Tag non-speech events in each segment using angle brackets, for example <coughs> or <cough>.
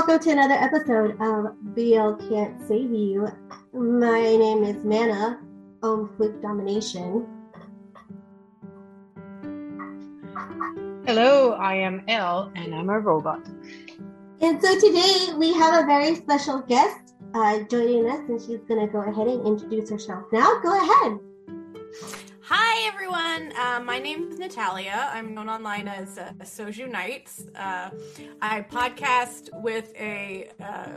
welcome to another episode of BL Can't Save You. My name is Mana, Om Fluke Domination. Hello, I am Elle, and I'm a robot. And so today we have a very special guest uh, joining us, and she's going to go ahead and introduce herself now. Go ahead. Hi, everyone. Uh, my name is Natalia. I'm known online as uh, Soju Nights. Uh, I podcast with a uh,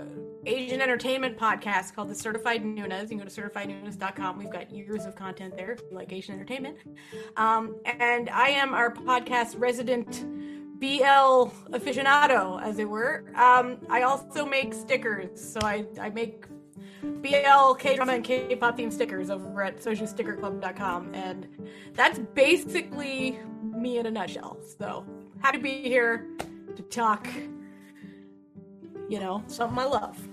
Asian entertainment podcast called The Certified Nunas. You can go to certifiednunas.com. We've got years of content there like Asian entertainment. Um, and I am our podcast resident BL aficionado, as it were. Um, I also make stickers. So I, I make BL K drama and K pop theme stickers over at SojuStickerClub.com, and that's basically me in a nutshell. So happy to be here to talk. You know, something I love.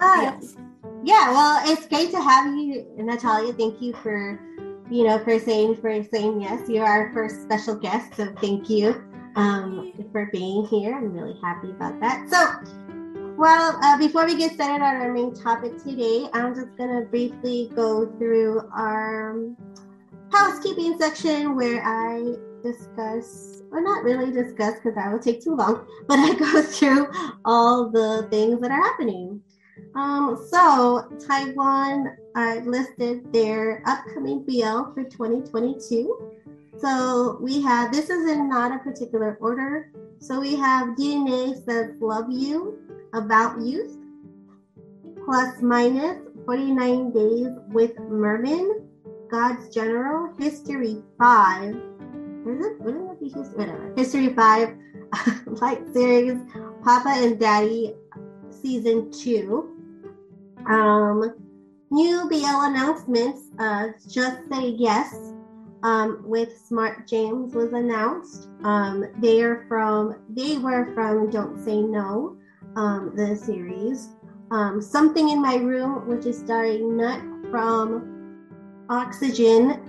Uh, yes. Yeah, well, it's great to have you, Natalia. Thank you for, you know, for saying for saying yes. You're our first special guest, so thank you um, for being here. I'm really happy about that. So well, uh, before we get started on our main topic today, I'm just going to briefly go through our housekeeping section where I discuss, or not really discuss because that would take too long, <laughs> but I go <laughs> through all the things that are happening. Um, so, Taiwan uh, listed their upcoming BL for 2022. So, we have this is in not a particular order. So, we have DNA says love you, about Youth, plus minus 49 Days with Merman, God's General, History 5. Is it? Wouldn't it be history? Whatever. History 5, <laughs> Light Series, Papa and Daddy, Season 2. Um, new BL announcements, uh, Just Say Yes, um, with Smart James was announced. Um, they are from they were from Don't Say No um, the series. Um, Something in My Room, which is starring Nut from Oxygen.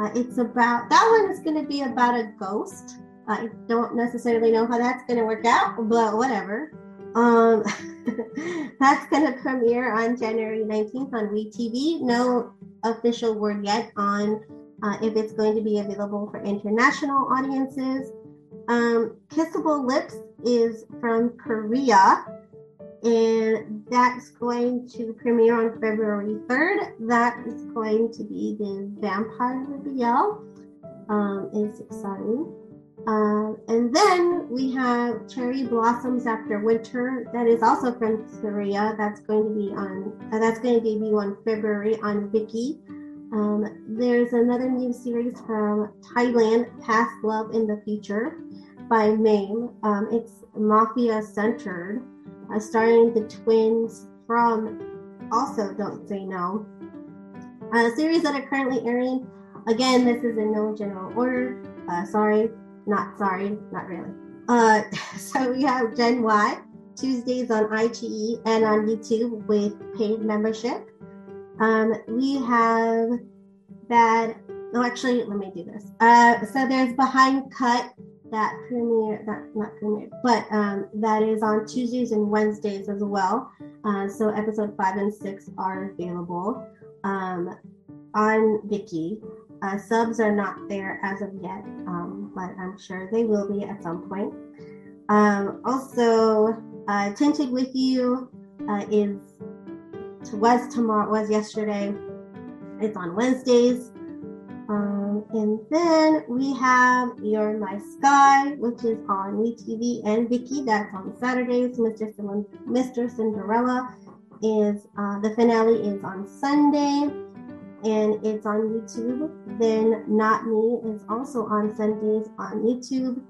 Uh, it's about that one is going to be about a ghost. I don't necessarily know how that's going to work out, but whatever. Um, <laughs> that's going to premiere on January 19th on WeTV. No official word yet on uh, if it's going to be available for international audiences. Um, Kissable Lips is from Korea, and that's going to premiere on February 3rd. That is going to be the Vampire BL. Um, it's exciting. Uh, and then we have Cherry Blossoms After Winter. That is also from Korea. That's going to be on. Uh, that's going to debut on February on Viki. Um, there's another new series from Thailand, Past Love in the Future by Mame. Um, it's mafia centered, uh, starring the twins from also Don't Say No. A series that are currently airing. Again, this is in no general order. Uh, sorry, not sorry, not really. Uh, <laughs> so we have Gen Y Tuesdays on iQIYI and on YouTube with paid membership. Um, we have that. No, actually, let me do this. Uh, so there's Behind Cut that premiere that not premiere but um, that is on tuesdays and wednesdays as well uh, so episode five and six are available um, on Viki uh, subs are not there as of yet um, but i'm sure they will be at some point um, also uh, tinted with you uh, is was tomorrow was yesterday it's on wednesdays um, and then we have You're My Sky, which is on WeTV and Viki. That's on Saturdays. Mr. Mr. Cinderella is uh, the finale is on Sunday, and it's on YouTube. Then Not Me is also on Sundays on YouTube.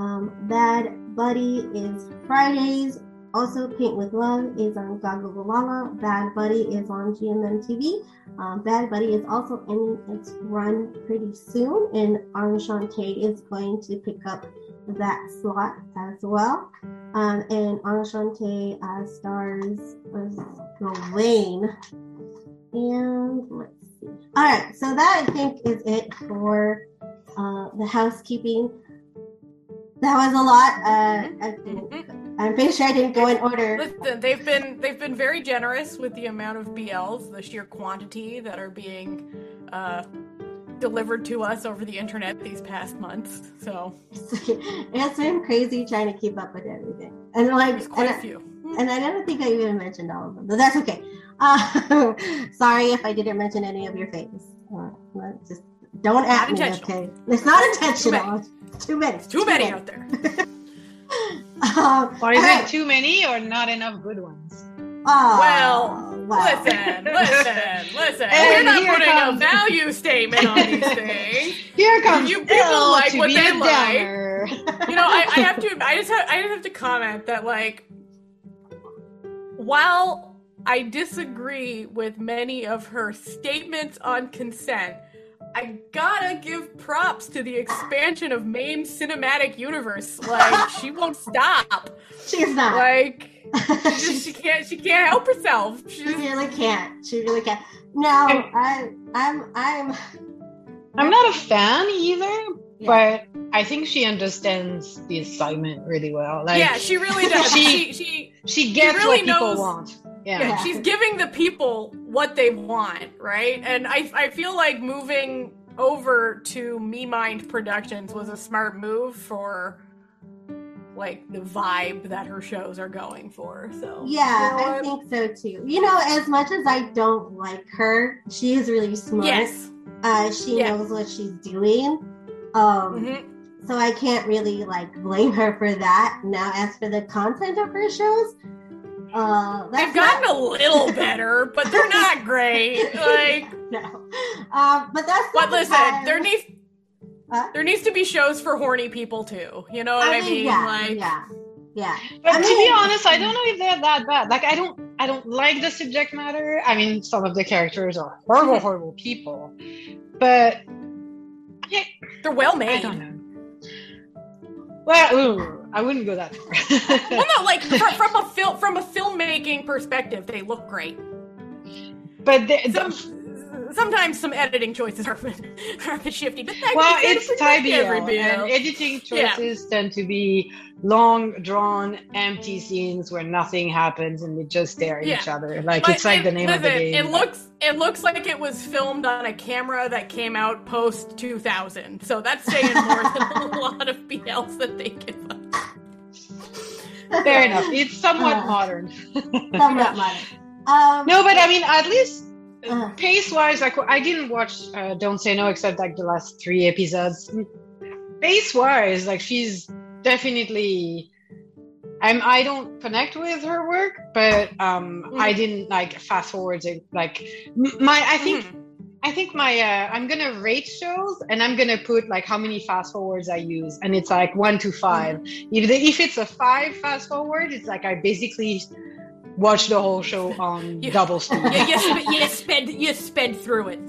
Um, Bad Buddy is Fridays also, Paint with Love is on Gaga Gagugalala. Bad Buddy is on GMM TV. Um, Bad Buddy is also ending its run pretty soon, and Enchante is going to pick up that slot as well. Um, and Enchante uh, stars Gawin. And let's see. All right, so that I think is it for uh, the housekeeping. That was a lot. Uh, I think I'm pretty sure I didn't go in order. Listen, they've been they've been very generous with the amount of BLs, the sheer quantity that are being uh, delivered to us over the internet these past months. So <laughs> it's been crazy trying to keep up with everything, and like, there's quite and, a few. and I don't think I even mentioned all of them, but that's okay. <laughs> Uh, <laughs> sorry if I didn't mention any of your faves. Uh, just don't at me, okay? It's not <laughs> intentional. Too many. Too, too many, many out there. <laughs> um, or is right. it too many or not enough good ones? Oh, well, wow. listen, <laughs> listen, listen. And We're not putting comes- a value statement on these things. Here comes You people Elle like what they a like. you know, I, I have to. I just have. I just have to comment that, like, while I disagree with many of her statements on consent, I gotta give props to the expansion of Mame's cinematic universe. Like, <laughs> she won't stop. She's not. Like, <laughs> she, she, just, she can't. She can't help herself. She she really can't. She really can't. No, I, I'm, I'm. I'm not a fan either, Yeah. but I think she understands the assignment really well. Like, yeah, she really does. <laughs> she- She, she, she gets really what people knows- want. Yeah. yeah, she's giving the people what they want, right? And I, I feel like moving over to Me Mind Productions was a smart move for like the vibe that her shows are going for. So Yeah, You know I think so too. You know, as much as I don't like her, she is really smart. yes, Uh, she Yeah. knows what she's doing. Um, Mhm. so I can't really like blame her for that. Now, as for the content of her shows, uh, that's they've gotten a little better, but they're not great. <laughs> Like, no. Um, but that's but not the listen, time- there needs Huh? there needs to be shows for horny people too. You know what I, mean? yeah, like, yeah, yeah. But I to be honest, I don't know if they're that bad. Like I don't I don't like the subject matter. I mean some of the characters are horrible, horrible people. But I, they're well I made. Well, ooh, I wouldn't go that far. <laughs> Well, no, like from, from a film from a filmmaking perspective, they look great. but the, the- Some, sometimes some editing choices are, <laughs> are a bit shifty, but that, well, that's it's pretty much every BL, BL. and editing Yeah. choices tend to be long, drawn, empty scenes where nothing happens and they just stare at Yeah. each other. Like But it's like it- the name of the listen, game. It looks it looks like it was filmed on a camera that came out post 2000. So that's saying more than <laughs> a lot of BLs that they give us. Fair enough. It's somewhat Uh. modern. <laughs> Somewhat modern. Um, No, but I mean, at least Uh. pace wise, like I didn't watch uh, Don't Say No except like the last three episodes. Pace wise, like she's definitely. I'm. I don't connect with her work, but um, Mm. I didn't like fast forwards. it, Like my, I think. Mhm. I think my uh, I'm gonna rate shows and I'm gonna put like how many fast forwards I use and it's like one to five. If the, if it's a five fast forward, it's like I basically watch the whole show <laughs> on You- double speed. you, you, sp- you sped you sped through it.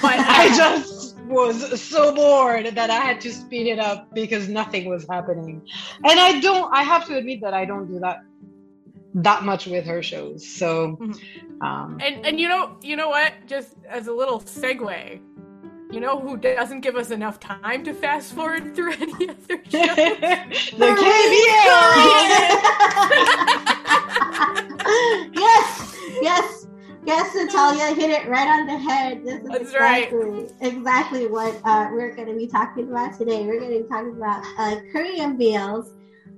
But <laughs> I just was so bored that I had to speed it up because nothing was happening. And I don't I have to admit that I don't do that that much with her shows. So Mhm. um and and you know you know what? Just as a little segue, you know who doesn't give us enough time to fast forward through any other <laughs> show? the KBL yes, yes, yes, Natalia hit it right on the head. This is That's right. exactly, exactly what uh, we're going to be talking about today. We're going to be talking about uh, Korean BLs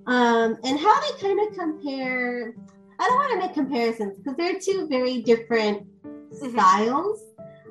um, and how they kind of compare. I don't want to make comparisons because they're two very different Mhm. styles.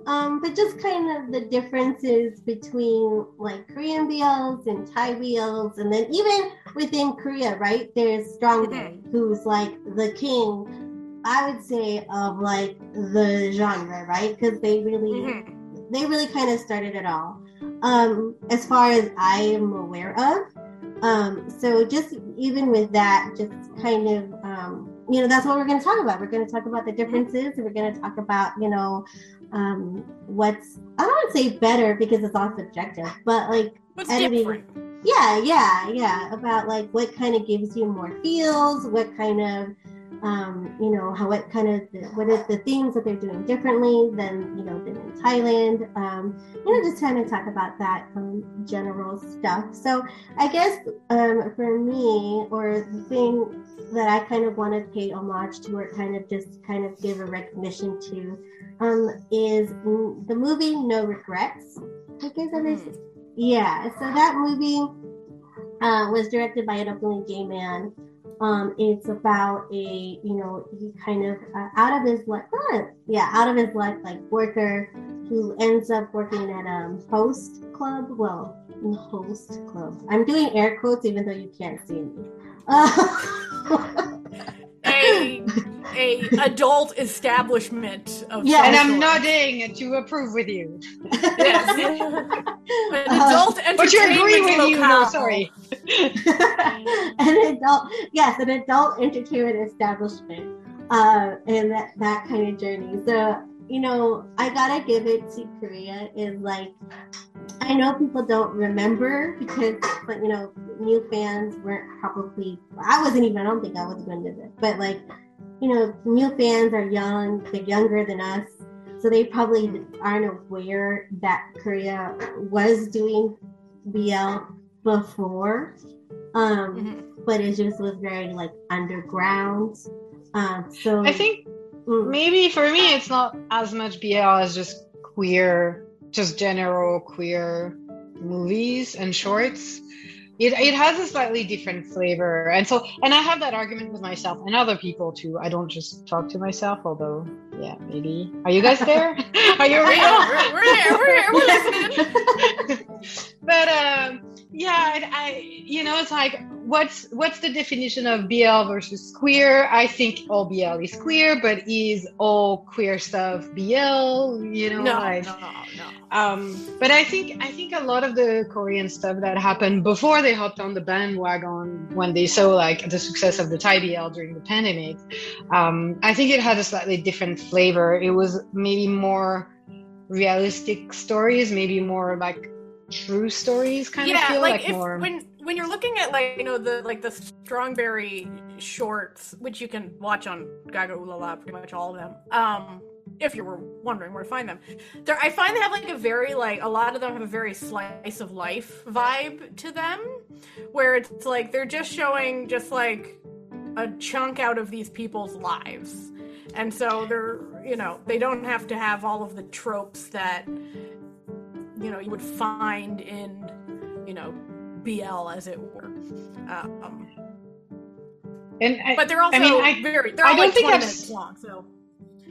Um, but just kind of the differences between like Korean BLs and Thai BLs, and then even within Korea, right? There's Strongberry, who's like the king, I would say, of like the genre, right? Because they really, Mhm. they really kind of started it all. Um, as far as I am aware of. Um, so just even with that, just kind of, um, you know, that's what we're going to talk about. We're going to talk about the differences. We're going to talk about, you know, um, what's I don't want to say better because it's all subjective, but like What's editing. yeah, yeah, yeah, about like what kind of gives you more feels, what kind of um, you know, how what kind of what are the things that they're doing differently than you know than in Thailand. Um, you know, just kind of talk about that um, general stuff. So I guess um, for me, or the thing that I kind of want to pay homage to or kind of just kind of give a recognition to um, is the movie No Regrets. I guess that is, mm. yeah. So that movie uh, was directed by an openly gay man. Um, it's about a, you know, he kind of uh, out of his life, yeah, out of his life, like worker who ends up working at a um, host club. Well, host club. I'm doing air quotes even though you can't see me. Uh, <laughs> a a adult establishment of yeah, and I'm nodding to approve with you. Yes, <laughs> an adult uh, but you agree with locale. you. No, sorry. <laughs> an adult, yes, an adult entertainment establishment, uh, and that that kind of journey. So you know, I gotta give it to Korea. Is like I know people don't remember because, but you know, new fans weren't probably. I wasn't even. I don't think I was going to this, but like, you know, new fans are young. They're younger than us, so they probably aren't aware that Korea was doing BL before. Um, mm-hmm. but it just was very like underground. Um, so I think mm. maybe for me it's not as much BL as just queer just general queer movies and shorts. It, it has a slightly different flavor. And so and i have that argument with myself and other people too. I don't just talk to myself although yeah maybe are you guys there <laughs> are you real we're, we're there we're here we're listening <laughs> but um yeah I, I you know it's like what's what's the definition of BL versus queer? I think all BL is queer, but is all queer stuff BL? You know, no, like, no, no. Um, but I think I think a lot of the Korean stuff that happened before they hopped on the bandwagon when they saw like the success of the Thai BL during the pandemic, um, I think it had a slightly different flavor. It was maybe more realistic stories, maybe more like true stories kind yeah, of feel like, like if, more when when you're looking at like you know the like the Strongberry shorts, which you can watch on GagaOOLala, pretty much all of them. Um, if you were wondering where to find them, there I find they have like a very like a lot of them have a very slice of life vibe to them, where it's like they're just showing just like a chunk out of these people's lives, and so they're you know they don't have to have all of the tropes that you know you would find in you know BL, as it were. Um, and I, but they're also I mean, I, very. They're I don't like think I've, minutes long, so.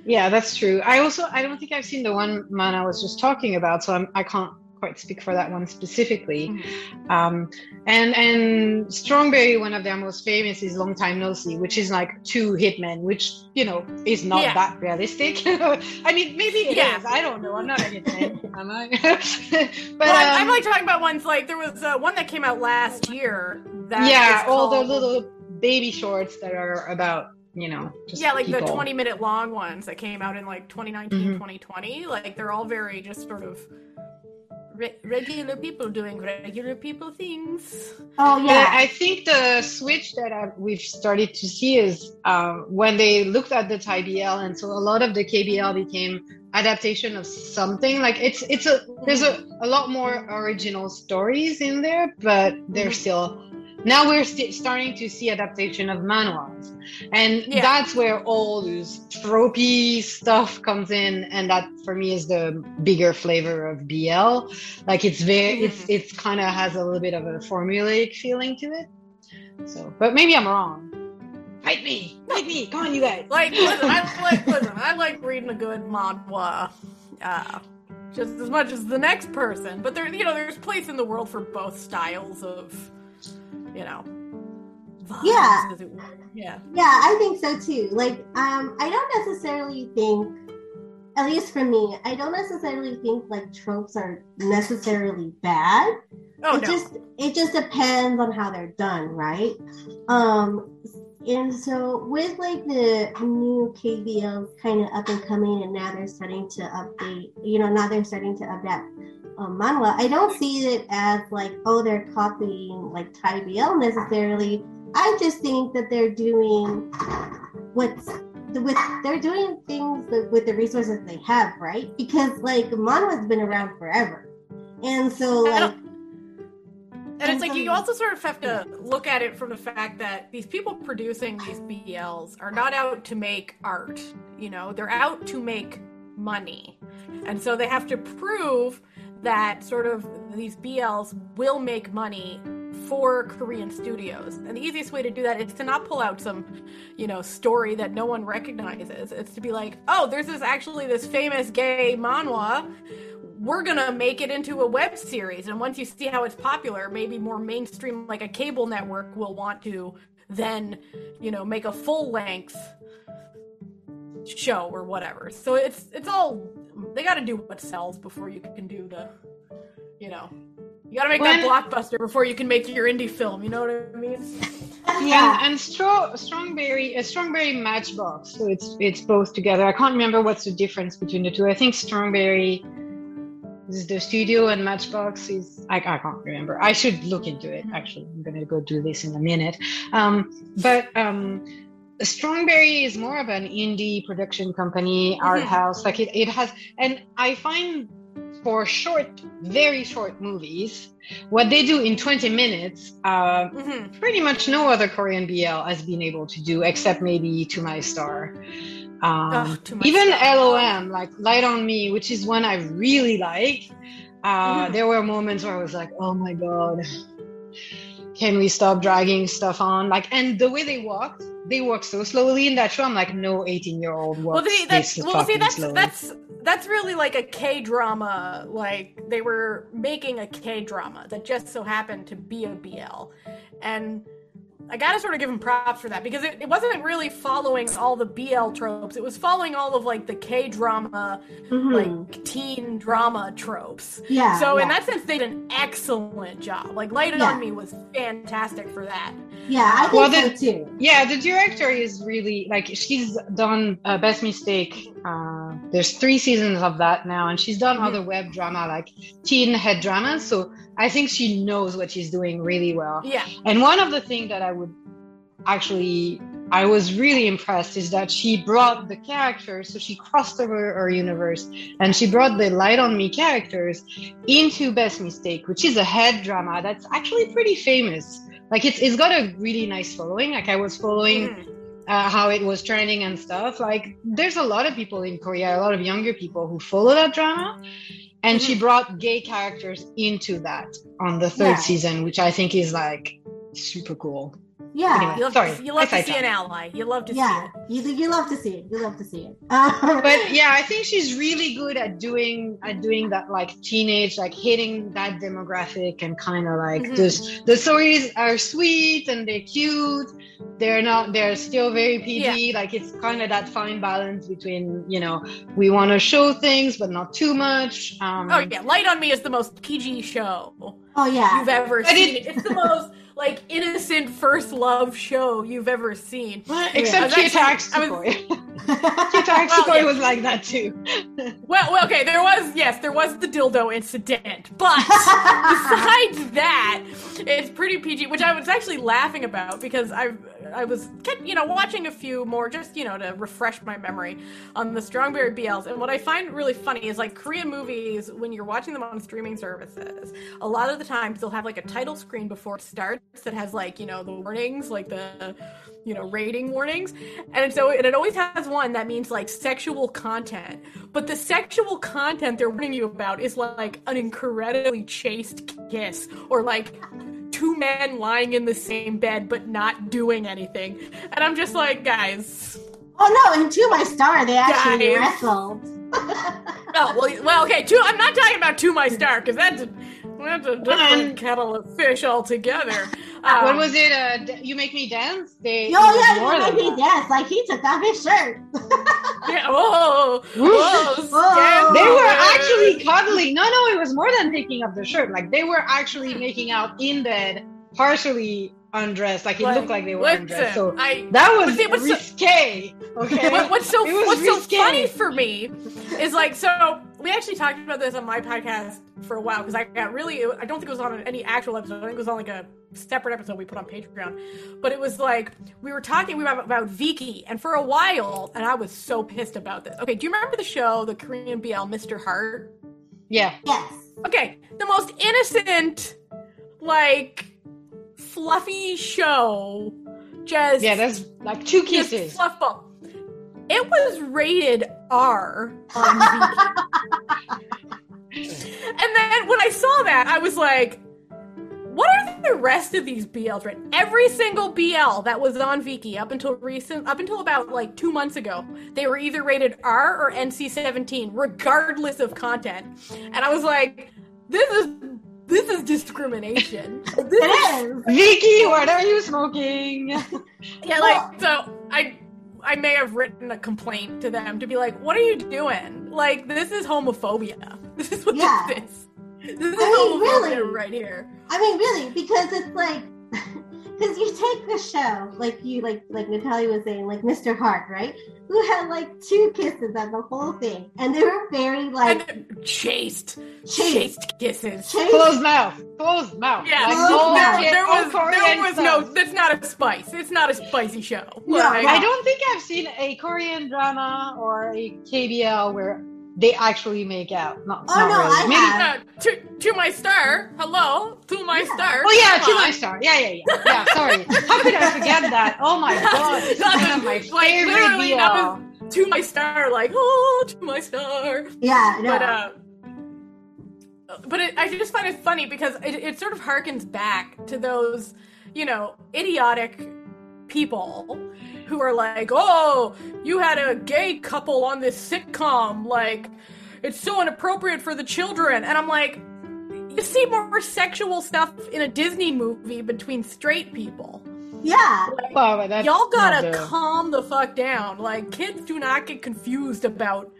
Yeah, that's true. I also I don't think I've seen the one man I was just talking about, so I'm, I can't quite speak for that one specifically. Mm-hmm. Um, and and Strongberry, one of their most famous is Long Time No See, which is like two hitmen, which you know is not yeah. that realistic. <laughs> I mean, maybe it yeah. is. I don't know. I'm not a hitman, <laughs> am I? <laughs> but well, um, I'm, like talking about ones like there was uh, one that came out last year. That yeah, all the little baby shorts that are about you know yeah like people. the 20 minute long ones that came out in like 2019 mm-hmm. 2020 like they're all very just sort of re- regular people doing regular people things. Oh yeah, I think the switch that I've, we've started to see is um, when they looked at the Thai BL, and so a lot of the KBL became adaptation of something. Like it's it's a there's a, a lot more original stories in there, but they're mm-hmm. still now we're st- starting to see adaptation of manhwas and yeah. that's where all this tropey stuff comes in. And that for me is the bigger flavor of bl like it's very mm-hmm. it's it's kind of has a little bit of a formulaic feeling to it. So but maybe i'm wrong. Fight me! Fight me! Come on you guys! Like listen, i <laughs> like listen i like reading a good manhwa uh just as much as the next person. But there you know there's place in the world for both styles of you know. yeah. Yeah. Yeah, I think so too. Like, um, I don't necessarily think, at least for me, I don't necessarily think like tropes are necessarily bad. Oh, it no. just it just depends on how they're done, right? Um, and so with like the new KBLs kind of up and coming, and now they're starting to update. You know, now they're starting to adapt um, manhwa. I don't see it as like, oh, they're copying like Thai BL necessarily. I just think that they're doing what's with they're doing things with the resources they have, right? Because like manhwa's been around forever, and so like. And and it's like you also sort of have to look at it from the fact that these people producing these BLs are not out to make art. You know, they're out to make money, and so they have to prove that sort of these BLs will make money for Korean studios. And the easiest way to do that is to not pull out some, you know, story that no one recognizes. It's to be like, oh, there's this actually this famous gay manhwa. We're gonna make it into a web series, and once you see how it's popular, maybe more mainstream, like a cable network, will want to then, you know, make a full length show or whatever. So it's it's all they got to do what sells before you can do the, you know, you got to make When- that blockbuster before you can make your indie film. You know what I mean? <laughs> yeah. And, and Stro- Strongberry, a Strongberry Matchbox. So it's it's both together. I can't remember what's the difference between the two. I think Strongberry is the studio and Matchbox is I, I can't remember. I should look into it. Actually, I'm gonna go do this in a minute. Um, but um, Strongberry is more of an indie production company, art Mhm. house. Like it, it has, and I find for short, very short movies, what they do in 20 minutes, uh, hmm pretty much no other Korean BL has been able to do, except maybe To My Star. Um, To My even Star. LOM, like Light on Me, which is one I really like. Uh, Mhm. There were moments where I was like, oh my God, can we stop dragging stuff on? Like, and the way they walked, they walk so slowly in that show. I'm like, no 18 year old Well, walks see, that's well, see, that's slowly. that's that's really like a K drama. Like they were making a K drama that just so happened to be a BL, and I gotta sort of give them props for that because it, it wasn't really following all the BL tropes. It was following all of like the K drama, Mhm. like teen drama tropes. yeah. So in that sense, they did an excellent job. Like Light It Yeah. on Me was fantastic for that. yeah, I think Well, so too. Yeah, the director is really like she's done uh, Best Mistake. Uh, there's three seasons of that now, and she's done Mhm. other web drama like teen head dramas. So I think she knows what she's doing really well. Yeah. And one of the things that I would actually I was really impressed is that she brought the characters, so she crossed over her universe, and she brought the Light on Me characters into Best Mistake, which is a head drama that's actually pretty famous. Like it's it's got a really nice following. Like I was following Mhm. uh, how it was trending and stuff. Like there's a lot of people in Korea, a lot of younger people who follow that drama. And she Mhm. brought gay characters into that on the third Yeah. season, which I think is like super cool. Yeah. Anyway. You love, Sorry, you love to see an ally. You love to Yeah, see it. you you love to see it. You love to see it. <laughs> But yeah, I think she's really good at doing at doing that like teenage, like hitting that demographic and kind of like Mhm. this. The stories are sweet and they're cute. They're not. They're still very PG. Like it's kind of that fine balance between you know we want to show things but not too much. Um, Oh yeah, Light on Me is the most PG show oh yeah. you've ever But seen. it- it's the most like innocent first love show you've ever seen. well, Except Cute actually- I Taxi Cute Taxi Well, was like that too. Well, well, okay, there was yes, there was the dildo incident, but <laughs> besides that, it's pretty PG, which I was actually laughing about because I I was kept, you know watching a few more just you know to refresh my memory on the Strongberry BLs, and what I find really funny is like Korean movies when you're watching them on streaming services, a lot of the times they'll have like a title screen before it starts that has like you know the warnings, like the you know rating warnings, and so and it always has one that means like sexual content, but the sexual content they're warning you about is like an incredibly chaste kiss or like two men lying in the same bed but not doing anything. And I'm just like, guys. oh no! And to my star, they actually Guys. wrestled. <laughs> Oh well, well, okay. Two. I'm not talking about to my star because that's a, that's a different Um, kettle of fish altogether. What Um, was it? Uh, you make me dance. They. Oh yeah, you made me that. dance. Like he took off his shirt. <laughs> Yeah, <laughs> whoa, whoa, Whoa. They were actually cuddling. No, no, it was more than taking off the shirt. Like they were actually making out in bed, partially undressed. Like it Like, looked like they were listen, undressed. So I, that was But see, what's so- risque. Okay. what, what's so It was what's so funny for me is like so we actually talked about this on my podcast for a while because I got really I don't think it was on any actual episode I think it was on like a separate episode we put on Patreon but it was like we were talking we were about, about Viki and for a while and I was so pissed about this okay do you remember the show the Korean BL Mr. Heart Yeah. Yes. okay the most innocent like fluffy show. Just Yeah, there's like two kisses. fluff ball. It was rated R on Viki. and then when I saw that, I was like, what are the rest of these BLs written? Every single BL that was on Viki up until recent, up until about like two months ago, they were either rated R or NC-17, regardless of content. And I was like, this is this is discrimination. This is. Viki, what are you smoking? yeah, like so I I may have written a complaint to them to be like, what are you doing? Like this is homophobia. <laughs> This is what Yeah. this is. This is I mean, homophobia really. right here. I mean, really, because it's like, <laughs> because you take the show, like you, like like Natalia was saying, like Mr. Heart, right? Who had like two kisses on the whole thing, and they were very like And chaste, chaste, chaste kisses. chaste. Closed mouth. Closed mouth. Yeah, Like, Closed all mouth. kid- there was there Korean was no. stuff. That's not a spice. It's not a spicy show. No, Like, I don't think I've seen a Korean drama or a KBL where they actually make out. Not, Oh, not no, really. I Maybe- have. Uh, to to my star. Hello, to my Yeah. star. Oh yeah, Come to on. my star. Yeah, yeah, yeah. Yeah, <laughs> sorry. How could I forget that? Oh my god, it's That one of my like, favorite literally, that BL. To my star, like oh, to my star. Yeah, no. But uh, but it, I just find it funny because it, it sort of harkens back to those, you know, idiotic people who are like, oh, you had a gay couple on this sitcom, like it's so inappropriate for the children, and I'm like. You see more sexual stuff in a Disney movie between straight people. yeah, Well, oh, but that's Y'all gotta not calm the fuck down. Like, kids do not get confused about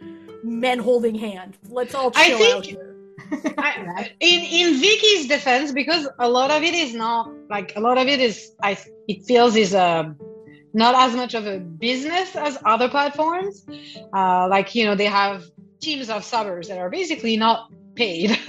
men holding hands. Let's all I chill think- out here. I, <laughs> in in Viki's defense, because a lot of it is not like a lot of it is I it feels is a not as much of a business as other platforms. Uh, like you know they have teams of subbers that are basically not paid. <laughs>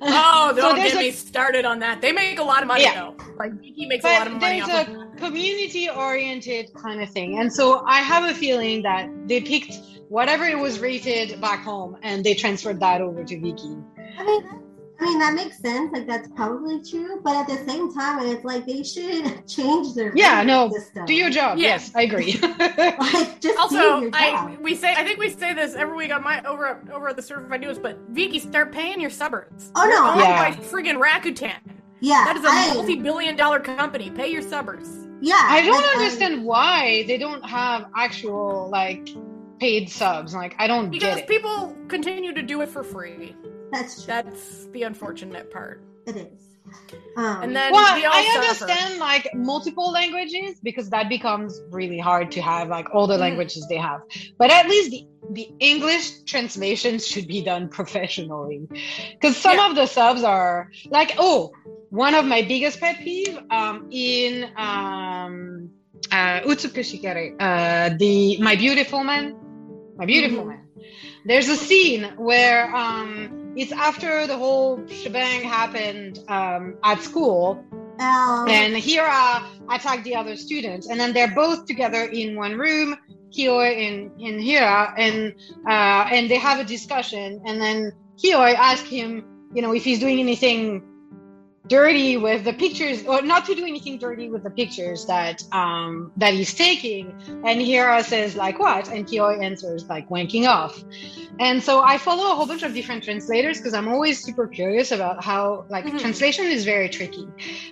Oh, So don't there's get a- me started on that. They make a lot of money Yeah. though. Like Viki makes a lot of but money there's off a of community oriented kind of thing and so i have a feeling that they picked whatever it was rated back home and they transferred that over to Viki. I mean, that's, I mean that makes sense. Like that's probably true, but at the same time, it's like they should <laughs> change their Yeah, no, system. do your job Yeah. yes i agree <laughs> <laughs> like just do Also, your I we say I think we say this every week on my over at- over at the Certified Nunas, but Viki, start paying your subbers. Oh, no, You're owned Yeah. by friggin' Rakuten. yeah, That is a I, multi-billion-dollar company. Pay your subbers. yeah. i don't like, um, understand why they don't have actual like paid subs like i don't Because get it people continue to do it for free. That's true. That's the unfortunate part. it is. Um, And then well we all i suffer. understand like multiple languages because that becomes really hard to have like all the Mhm. languages they have but at least the, the english translations <laughs> should be done professionally because some Yeah. of the subs are like oh one of my biggest pet peeve um, in um uh, Utsukushii Kare, uh the my beautiful man my beautiful Mhm. man there's a scene where um it's after the whole shebang happened um, at school. Um, and Hira attacked the other students, and then they're both together in one room, Kioi and, and Hira, and uh, and they have a discussion, and then Kioi asks him, you know, if he's doing anything dirty with the pictures, or not to do anything dirty with the pictures that um, that he's taking, and Hira says like what, and kyo answers like wanking off, and so I follow a whole bunch of different translators because I'm always super curious about how like Mhm. translation is very tricky,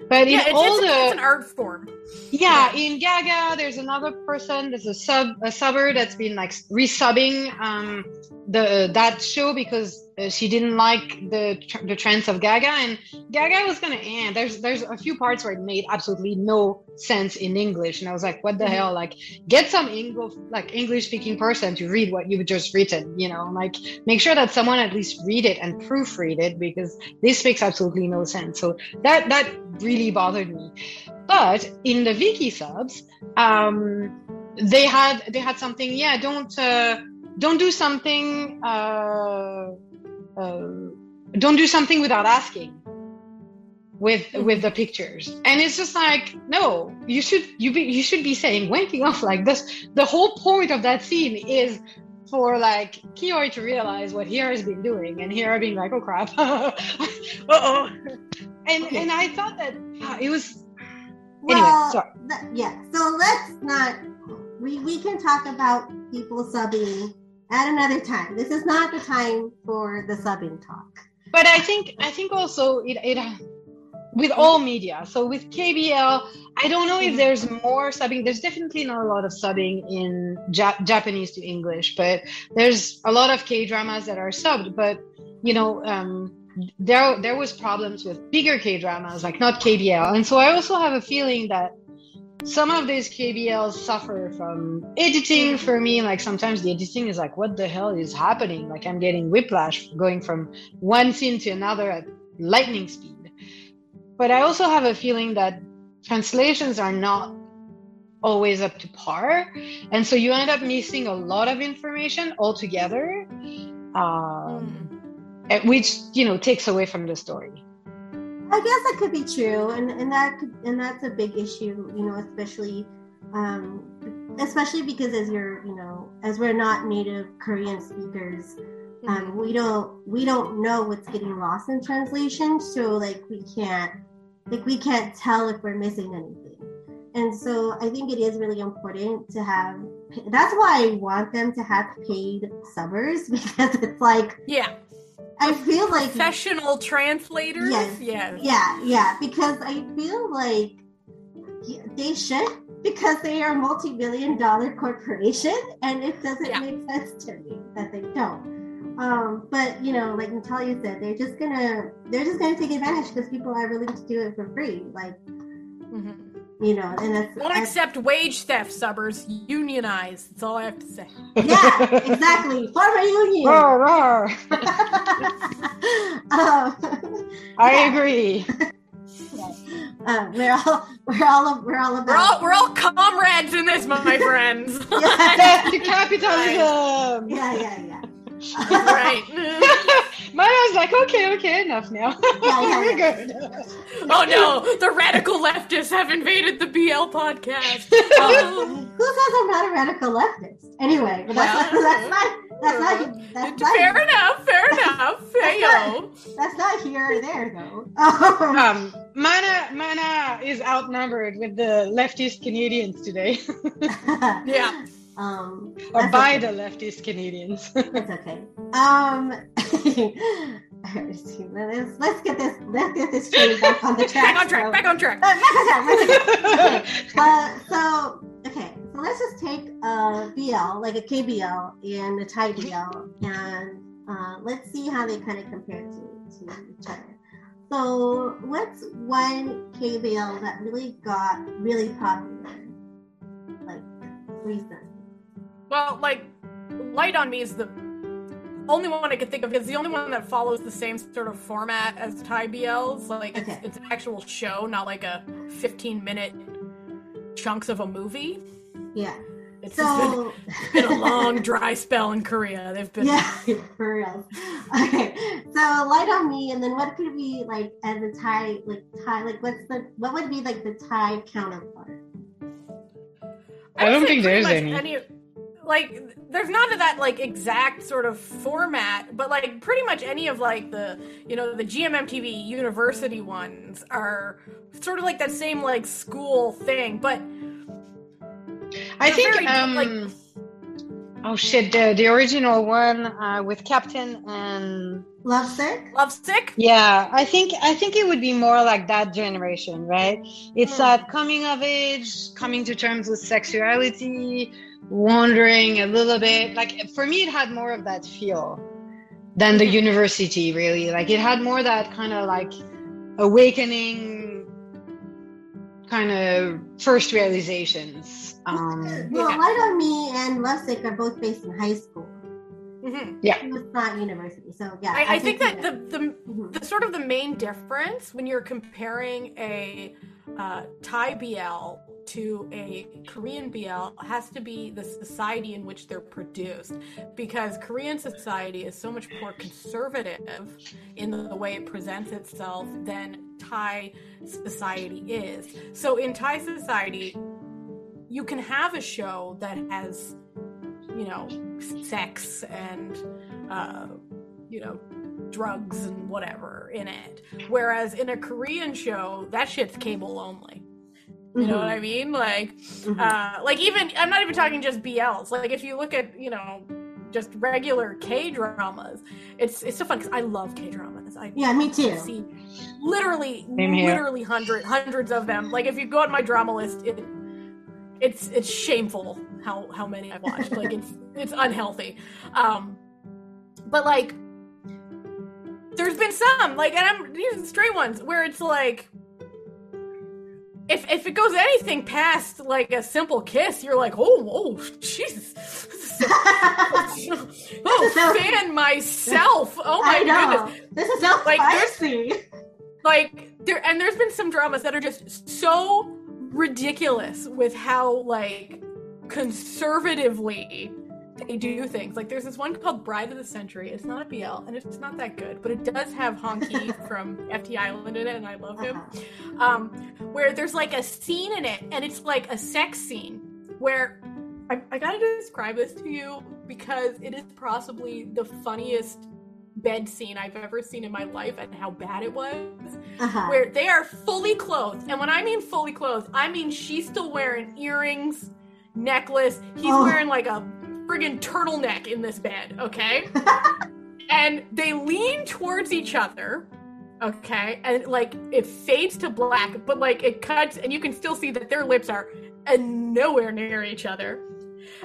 but Yeah, in it's, all it's, the it's an art form. yeah, in Gaga, there's another person. There's a sub a subber that's been like resubbing um, the that show because uh, she didn't like the tr- the trends of Gaga, and Gaga was gonna end. There's there's a few parts where it made absolutely no sense in English, and I was like, what the hell? Like, get some English like English speaking person to read what you've just written. You know, like make sure that someone at least read it and proofread it because this makes absolutely no sense. So that that really bothered me. But in the Viki subs, um, they had they had something. Yeah, don't uh, don't do something. Uh, uh, don't do something without asking. With with the pictures, and it's just like no, you should you be you should be saying wanking off like this. The whole point of that scene is for like Kioi to realize what Hira has been doing, and Hira being like, "Oh crap, <laughs> uh oh." and Okay. and I thought that uh, it was Well, Anyway, sorry. th- yeah. So let's not. We we can talk about people subbing at another time. This is not the time for the subbing talk. but I think I think also it, it with all media. So with KBL, I don't know if there's more subbing. There's definitely not a lot of subbing in ja- Japanese to English, but there's a lot of K dramas that are subbed. But you know, um, there there was problems with bigger K dramas, like not KBL, and so I also have a feeling that some of these KBLs suffer from editing for me. Like sometimes the editing is like, what the hell is happening? Like I'm getting whiplash going from one scene to another at lightning speed. But I also have a feeling that translations are not always up to par. And so you end up missing a lot of information altogether, um, eh, which, you know, takes away from the story. I guess that could be true, and and that could, and that's a big issue, you know, especially, um, especially because as you're, you know, as we're not native Korean speakers, um, we don't we don't know what's getting lost in translation, so like we can't like we can't tell if we're missing anything, and so I think it is really important to have. That's why I want them to have paid subbers <laughs> because it's like Yeah. I feel like Professional translators. Yes. Yeah. yeah, yeah, because I feel like they should because they are a multi-billion dollar corporation and it doesn't Yeah. make sense to me that they don't. Um, but you know, like Natalia said, they're just gonna they're just gonna take advantage because people are willing to do it for free. Like, Mhm. You know, and that's, Won't that's accept wage theft subbers. Unionize. That's all I have to say. yeah, exactly. <laughs> Farmer union. Roar, roar. <laughs> um, I agree. uh, <laughs> we're all we're all we're all about We're all we're all comrades in this, my friends. Yeah. Death to capitalism. yeah, yeah, yeah. right. Mine was like, okay, okay, enough now. <laughs> Yeah, yeah, We're good. Oh no, the radical leftists have invaded the BL podcast. Oh. <laughs> Who says I'm not a radical leftist? Anyway, but that's, Well, that's not that's not that's not, fair enough, fair <laughs> enough. Hey yo. that's not here or there though. Um, Um, Mana, Mana is outnumbered with the leftist Canadians today, Yeah. Um, or by okay. the leftist Canadians. <laughs> That's okay. Um, <laughs> let's, let's get this let's get this train back on the track. <laughs> Back on track, so- back on track. Uh, back on track, back on track. Okay. Uh, so okay, so let's just take a BL, like a KBL and a Thai BL, and uh, let's see how they kind of compare to, to each other. So, what's one KBL that really got really popular, like recently? Well, like, Light on Me is the only one I could think of. It's the only one that follows the same sort of format as Thai BLs. Like, it's, Okay. it's an actual show, not like a 15 minute chunks of a movie. Yeah. It's just been, So, been a long dry spell in Korea. They've been yeah, <laughs> for real. Okay, so light on me, and then what could be like as a Thai, like Thai, like what's the what would be like the Thai counterpart? I would don't think there's much any. Like, there's none of that like exact sort of format, but like pretty much any of like the you know the GMMTV University ones are sort of like that same like school thing, but I think very, um. like- oh shit! The the original one uh, with Captain and Love sick. Lovesick. Yeah, I think I think it would be more like that generation, right? It's Hmm. that coming of age, coming to terms with sexuality, wondering a little bit. Like for me, it had more of that feel than the Mhm. university. Really, like it had more that kind of like awakening, kind of first realizations. Um, Well, Yeah. light on me and Love sick are both based in high school. hmm It's not university, so yeah. I, I think can that see the, the Mhm. the sort of the main difference when you're comparing a uh, Thai BL to a Korean BL has to be the society in which they're produced, because Korean society is so much more conservative in the, way it presents itself than Thai society is. So in Thai society, you can have a show that has, you know, sex and, uh, you know, drugs and whatever in it. Whereas in a Korean show, that shit's cable only. You know what I mean? Like, Mhm. uh, like even I'm not even talking just BLs. Like if you look at you know just regular K dramas, it's it's so fun because I love K dramas. I yeah, me too. see literally Same here. literally hundred hundreds of them. Like if you go on my drama list, it it's it's shameful how how many I've watched. Like it's it's unhealthy. Um, but like there's been some like and I'm these are straight ones where it's like if if it goes anything past like a simple kiss, you're like, oh, oh, Jesus. <laughs> oh, <laughs> so- fan myself. Oh my goodness. This is so Like, spicy. Like there and there's been some dramas that are just so ridiculous with how like conservatively they do things. Like there's this one called Bride of the Century. It's not a BL and it's not that good, but it does have Hongki <laughs> from FT Island in it, and I love him. Uh-huh. Um, where there's like a scene in it, and it's like a sex scene where I, I gotta describe this to you because it is possibly the funniest bed scene I've ever seen in my life and how bad it was Uh-huh. where they are fully clothed. And when I mean fully clothed, I mean she's still wearing earrings, necklace. He's Oh. wearing like a friggin' turtleneck in this bed, okay? <laughs> and they lean towards each other, okay? And like it fades to black, but like it cuts and you can still see that their lips are nowhere near each other.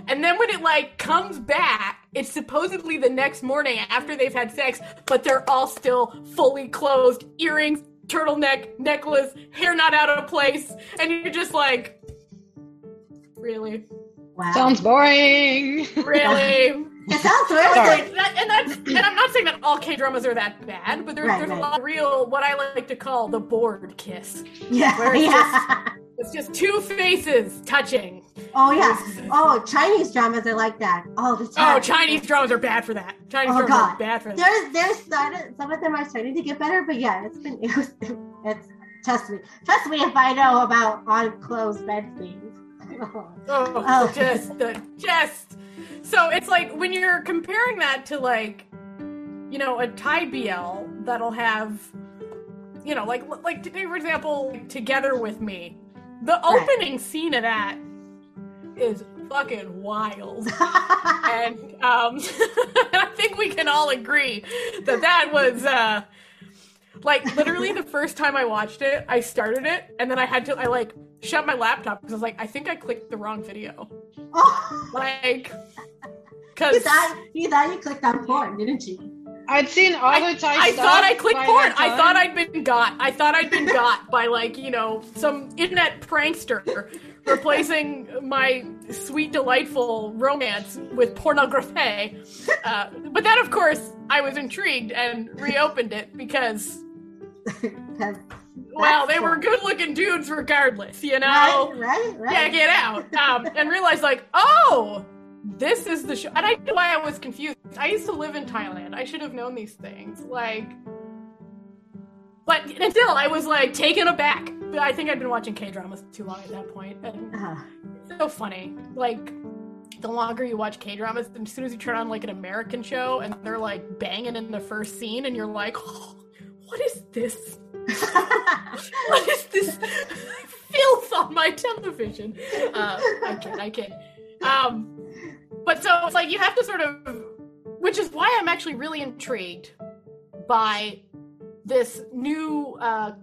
And then when it like comes back, it's supposedly the next morning after they've had sex, but they're all still fully clothed, earrings, turtleneck, necklace, hair not out of place, and you're just like, really, wow. Sounds boring. really. <laughs> it sounds So weird. it's Sorry. like that, and that's and I'm not saying that all K dramas are that bad, but there's Right, there's right. a lot of real what I like to call the bored kiss. Yeah. Where it's yeah. It's just two faces touching. Oh yeah. Oh, Chinese dramas are like that all the time. Oh, Chinese dramas are bad for that. Chinese Oh, dramas God. are bad for that. There's there's started some of them are starting to get better, but yeah, it's been <laughs> it was it's trust me. Trust me if I know about on closed bed scenes. <laughs> Oh, Oh. just the just. So it's like when you're comparing that to like, you know, a Thai BL that'll have, you know, like like today for example, Together with Me, the Right. opening scene of that is fucking wild. <laughs> and um, <laughs> I think we can all agree that that was uh, like literally the first time I watched it. I started it, and then I had to I like shut my laptop because I was like, I think I clicked the wrong video. oh, <laughs> Like, you because thought you thought you clicked on porn, didn't you? I'd seen other Thai I thought I clicked by porn. I thought I'd been got. I thought I'd been got by like you know some internet prankster replacing my sweet delightful romance with pornography. Uh, but then of course I was intrigued and reopened it because <laughs> well they were good looking dudes regardless, you know. right, right, right. Yeah, get out. Um, and realized like oh. This is the show, and I know why I was confused. I used to live in Thailand. I should have known these things. Like, but until I was like taken aback. I think I'd been watching K dramas too long at that point, and Uh, it's so funny. Like, the longer you watch K dramas, as soon as you turn on like an American show and they're like banging in the first scene, and you're like, oh, <gasps> what is this? <laughs> What is this <laughs> filth on my television? Uh, I kid, I kid. Um, but so it's like you have to sort of, which is why I'm actually really intrigued by this new uh,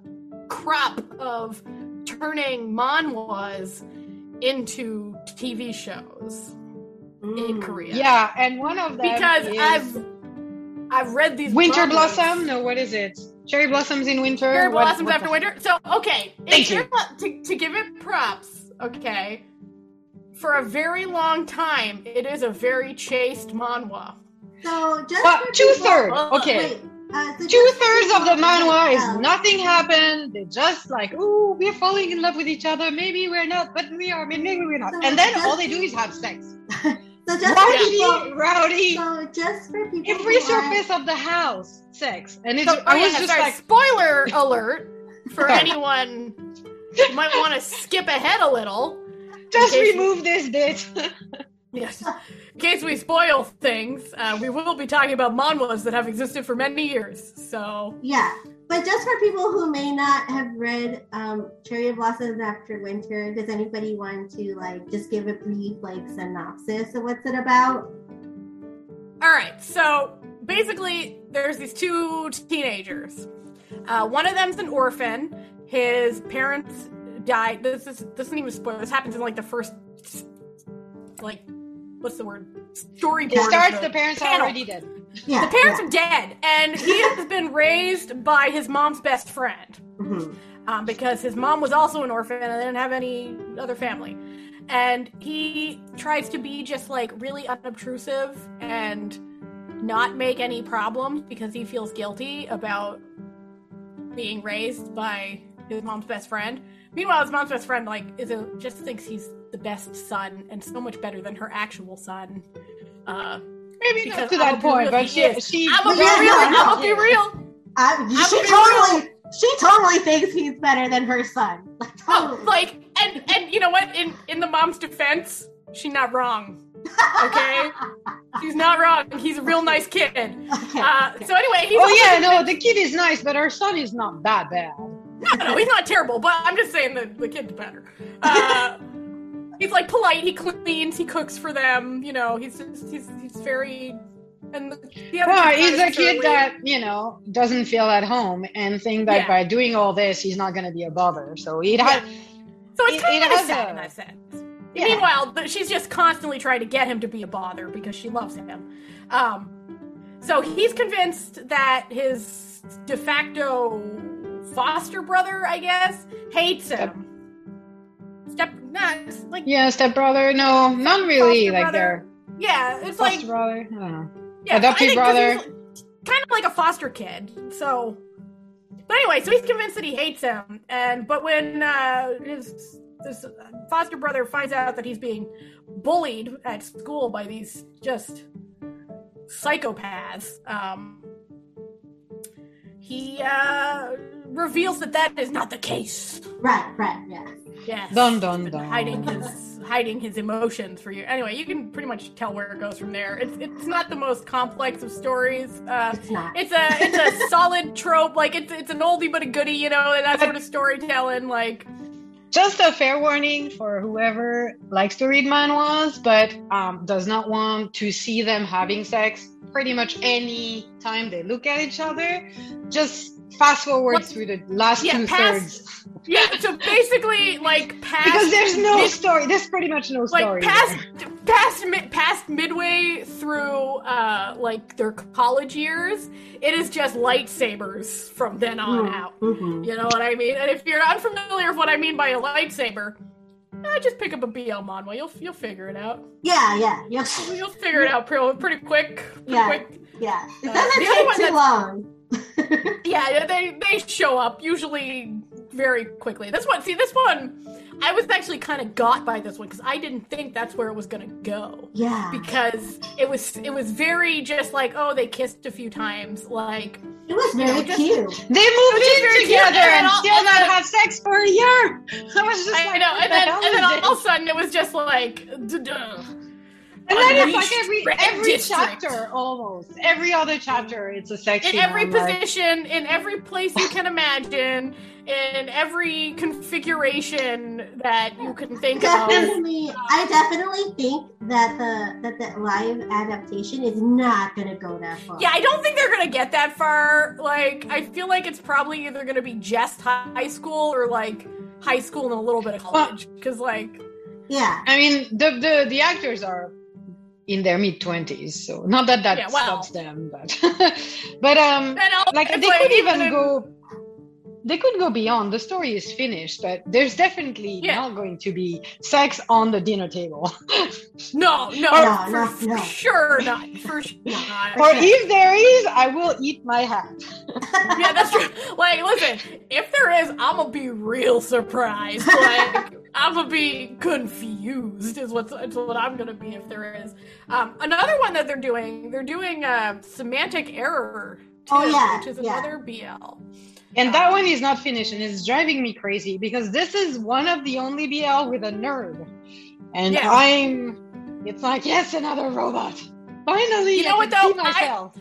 crop of turning manhwas into TV shows in Mm. Korea. Yeah, and one of them because is I've I've read these Winter manhwas. Blossom. No, what is it? Cherry blossoms in winter. Cherry What- blossoms what after the- winter. So okay, in Thank you. To, to give it props, okay. For a very long time, it is a very chaste manhwa. So just But for two thirds. Oh, Okay. Wait, uh, so Two thirds of the people- manhwa is um, nothing happened. They're just like, ooh, we're falling in love with each other. Maybe we're not, but we are. Maybe we're not. So And then all they do is have sex. <laughs> So just for Rowdy, people, rowdy. so just for people Every who are- surface of the house, sex. And it's. So, I oh, was yeah, just sorry, like, spoiler alert for anyone who might want to skip ahead a little. just remove this bit. <laughs> Yes. in case we spoil things, uh, we will be talking about manhwas that have existed for many years. So Yeah, but just for people who may not have read um, Cherry Blossoms After Winter, does anybody want to like just give a brief like synopsis of what's it about? All right, so basically, there's these two teenagers. Uh, one of them's an orphan. His parents died. This is this isn't even spoil. This happens in like the first, like, what's the word? Storyboard. It starts the parents are panel. already dead. Yeah, The parents are dead, and he <laughs> has been raised by his mom's best friend Mhm. um, because his mom was also an orphan and they didn't have any other family. And he tries to be just like really unobtrusive and not make any problems because he feels guilty about being raised by his mom's best friend. Meanwhile, his mom's best friend like is a, just thinks he's the best son and so much better than her actual son. Uh, Maybe Because not to that point, but she, is. she I'm gonna be real. no, I'm no. gonna be real. I, I she would be totally, she totally thinks he's better than her son. Like, <laughs> Oh, like and and you know what? In in the mom's defense, she's not wrong. Okay, <laughs> she's not wrong. He's a real nice kid. okay. Uh, so anyway, he's Oh yeah, no, the kid is nice, but her son is not that bad. No, no, he's not terrible. But I'm just saying that the kid's better. Uh, <laughs> he's like polite. He cleans. He cooks for them. You know, he's just, he's he's very. And the, the other Well, he's a kid that you know doesn't feel at home and think that Yeah. by doing all this, he's not going to be a bother. So it has. So it's It- kind it of sad a- in that sense. Yeah. Meanwhile, she's just constantly trying to get him to be a bother because she loves him. Um, so he's convinced that his de facto foster brother, I guess, hates him. Step, nah, it's like Yeah, step brother. No, not really. Like brother. their yeah, it's foster like brother. I don't know. yeah, adopted I think 'cause brother. kind of like a foster kid. So, but anyway, so he's convinced that he hates him, and but when uh, his this foster brother finds out that he's being bullied at school by these just psychopaths, um, he uh, reveals that that is not the case. right, right, yeah. Yes. Dun, dun, Been dun. Hiding his hiding his emotions for you. Anyway, you can pretty much tell where it goes from there. It's it's not the most complex of stories. Uh, It's not. it's a it's a <laughs> solid trope. Like it's it's an oldie but a goodie. You know and that sort of storytelling. Like Just a fair warning for whoever likes to read manhwas, but um, does not want to see them having sex pretty much any time they look at each other. Just fast forward What? through the last Yeah, two past- thirds <laughs> yeah. So basically, like past because there's no mid- story. There's pretty much no like story. past past mid, past midway through uh like their college years, it is just lightsabers from then on Mm, out. mhm. You know what I mean? And if you're unfamiliar with what I mean by a lightsaber, I just pick up a BL manhwa. You'll you'll figure it out. Yeah, yeah, yeah, You'll figure it <laughs> out pretty, pretty quick. Pretty Yeah. quick. yeah. It Uh, doesn't other take too long. <laughs> Yeah, they they show up usually very quickly. This one, see, this one, I was actually kind of got by this one because I didn't think that's where it was gonna go. Yeah, Because it was it was very just like oh they kissed a few times like it was very just- cute. They moved in very together and and all- still not have sex for a year. <laughs> I was just I like, know and the then and then all, all of a sudden it was just like duh. And then it's like every every District. chapter almost every other chapter it's a sex in scene. every I'm like, position, in every place you can imagine, in every configuration that you can think of. Definitely, I definitely think that the that the live adaptation is not gonna go that far. Yeah, I don't think they're gonna get that far. Like, I feel like it's probably either gonna be just high school or like high school and a little bit of college. Because like, yeah. I mean the the the actors are in their mid twenties, so not that that Yeah, stops them, but <laughs> but um like they could even even in- go they could go beyond the story is finished but there's definitely Yeah. not going to be sex on the dinner table <laughs> No, no, No, for, no, for no. sure not. For <laughs> sure not. or if there is i will eat my hat yeah, that's true. Like, listen, if there is, I'm gonna be real surprised. Like, I'm gonna be confused. Is what's is what I'm gonna be if there is. Um, another one that they're doing, they're doing uh, semantic error. Too, Oh, yeah, which is yeah. another BL. and that one is not finished and it's driving me crazy because this is one of the only bl with a nerd and Yeah. i'm It's like yes, another robot. Finally, You know I what, can though? see myself.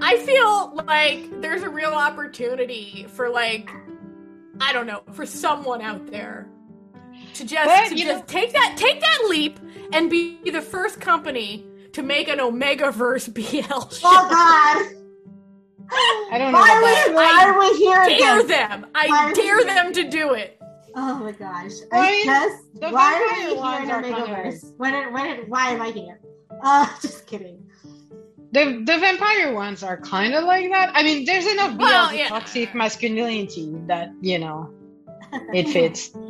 I feel like there's a real opportunity for like I don't know, for someone out there to just But, to you just know- take that take that leap and be the first company to make an Omegaverse <laughs> BL show. Oh God! I don't know Why about are we, why are we here dare again? them. I are dare them to do it. Oh my gosh! Why- I just the why vampire are we here ones in are kind of- Omegaverse? When, it- when, it- why am I here? Uh, <laughs> just kidding. The the vampire ones are kind of like that. I mean, there's enough BL Well, yeah. toxic masculinity that you know it fits. <laughs>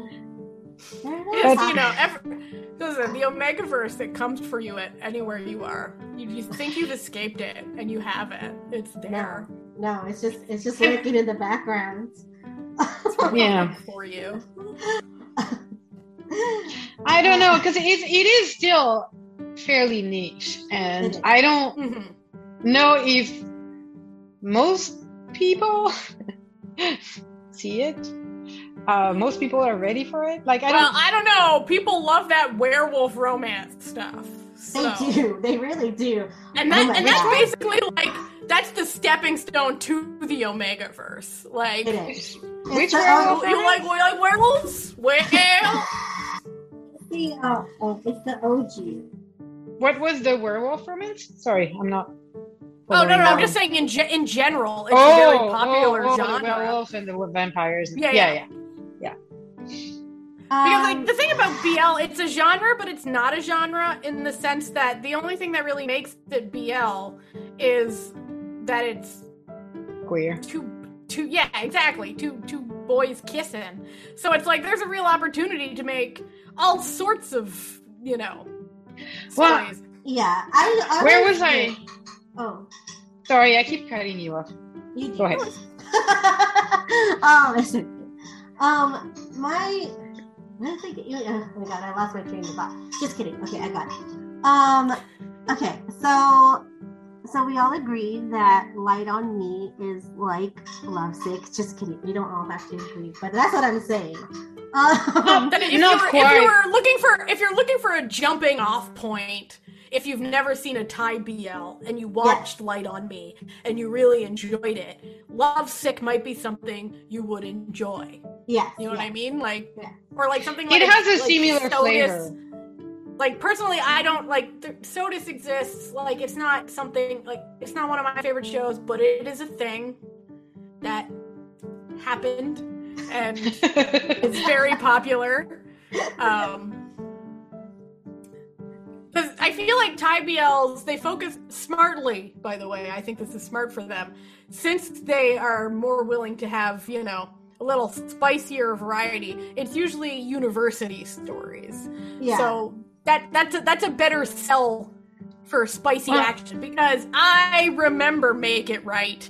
There it Because, you know, ever, listen, the Omegaverse that comes for you at anywhere you are. You, you think you've escaped it, and you haven't. It's there. No, it's just it's just lurking in the background. Yeah. For you. <laughs> I don't know because it is it is still fairly niche, and. I don't Mhm. know if most people <laughs> see it. Uh, most people are ready for it. Like I Well, don't. I don't know. People love that werewolf romance stuff. They do. They really do. And Oh that my and that's basically like that's the stepping stone to the Omega verse. Like It is. Which It's werewolf? you like you like werewolves? Well, <laughs> the uh, oh, it's the OG. What was the werewolf romance? Sorry, I'm not. Oh no, no, I'm just saying in ge- in general, it's oh, a very popular oh, oh, genre. The werewolf and the vampires. Yeah, yeah, yeah. yeah. Because Um, like the thing about BL, it's a genre, but it's not a genre in the sense that the only thing that really makes it BL is that it's Queer. two two yeah, exactly. Two two boys kissing. So it's like there's a real opportunity to make all sorts of, you know, Well, yeah, I. I Where was I? Oh, Sorry, I keep cutting you off. you Go ahead. <laughs> um, it's okay. Um, my. I think. Oh my god, I lost my train of thought. Just kidding. Okay, I got it. Um, okay, so. So we all agree that Light on Me is like Lovesick. Just kidding. We don't all have to agree, but that's what I'm saying. Um, <laughs> Then if, Not you were, if you were looking for if you're looking for a jumping off point, if you've never seen a Thai BL and you watched Light on Me and you really enjoyed it, Love Sick might be something you would enjoy. Yeah, You know what I mean? Like Yeah. or like something like It like has a like similar SOTUS. flavor. Like personally, I don't like th- SOTUS exists. Like it's not something like it's not one of my favorite shows, but it is a thing that happened and <laughs> it's very popular. Um, because I feel like Thai BLs they focus smartly. By the way, I think this is smart for them, since they are more willing to have you know a little spicier variety. It's usually university stories, Yeah. so that that's a, that's a better sell for spicy Well- action because I remember Make It Right.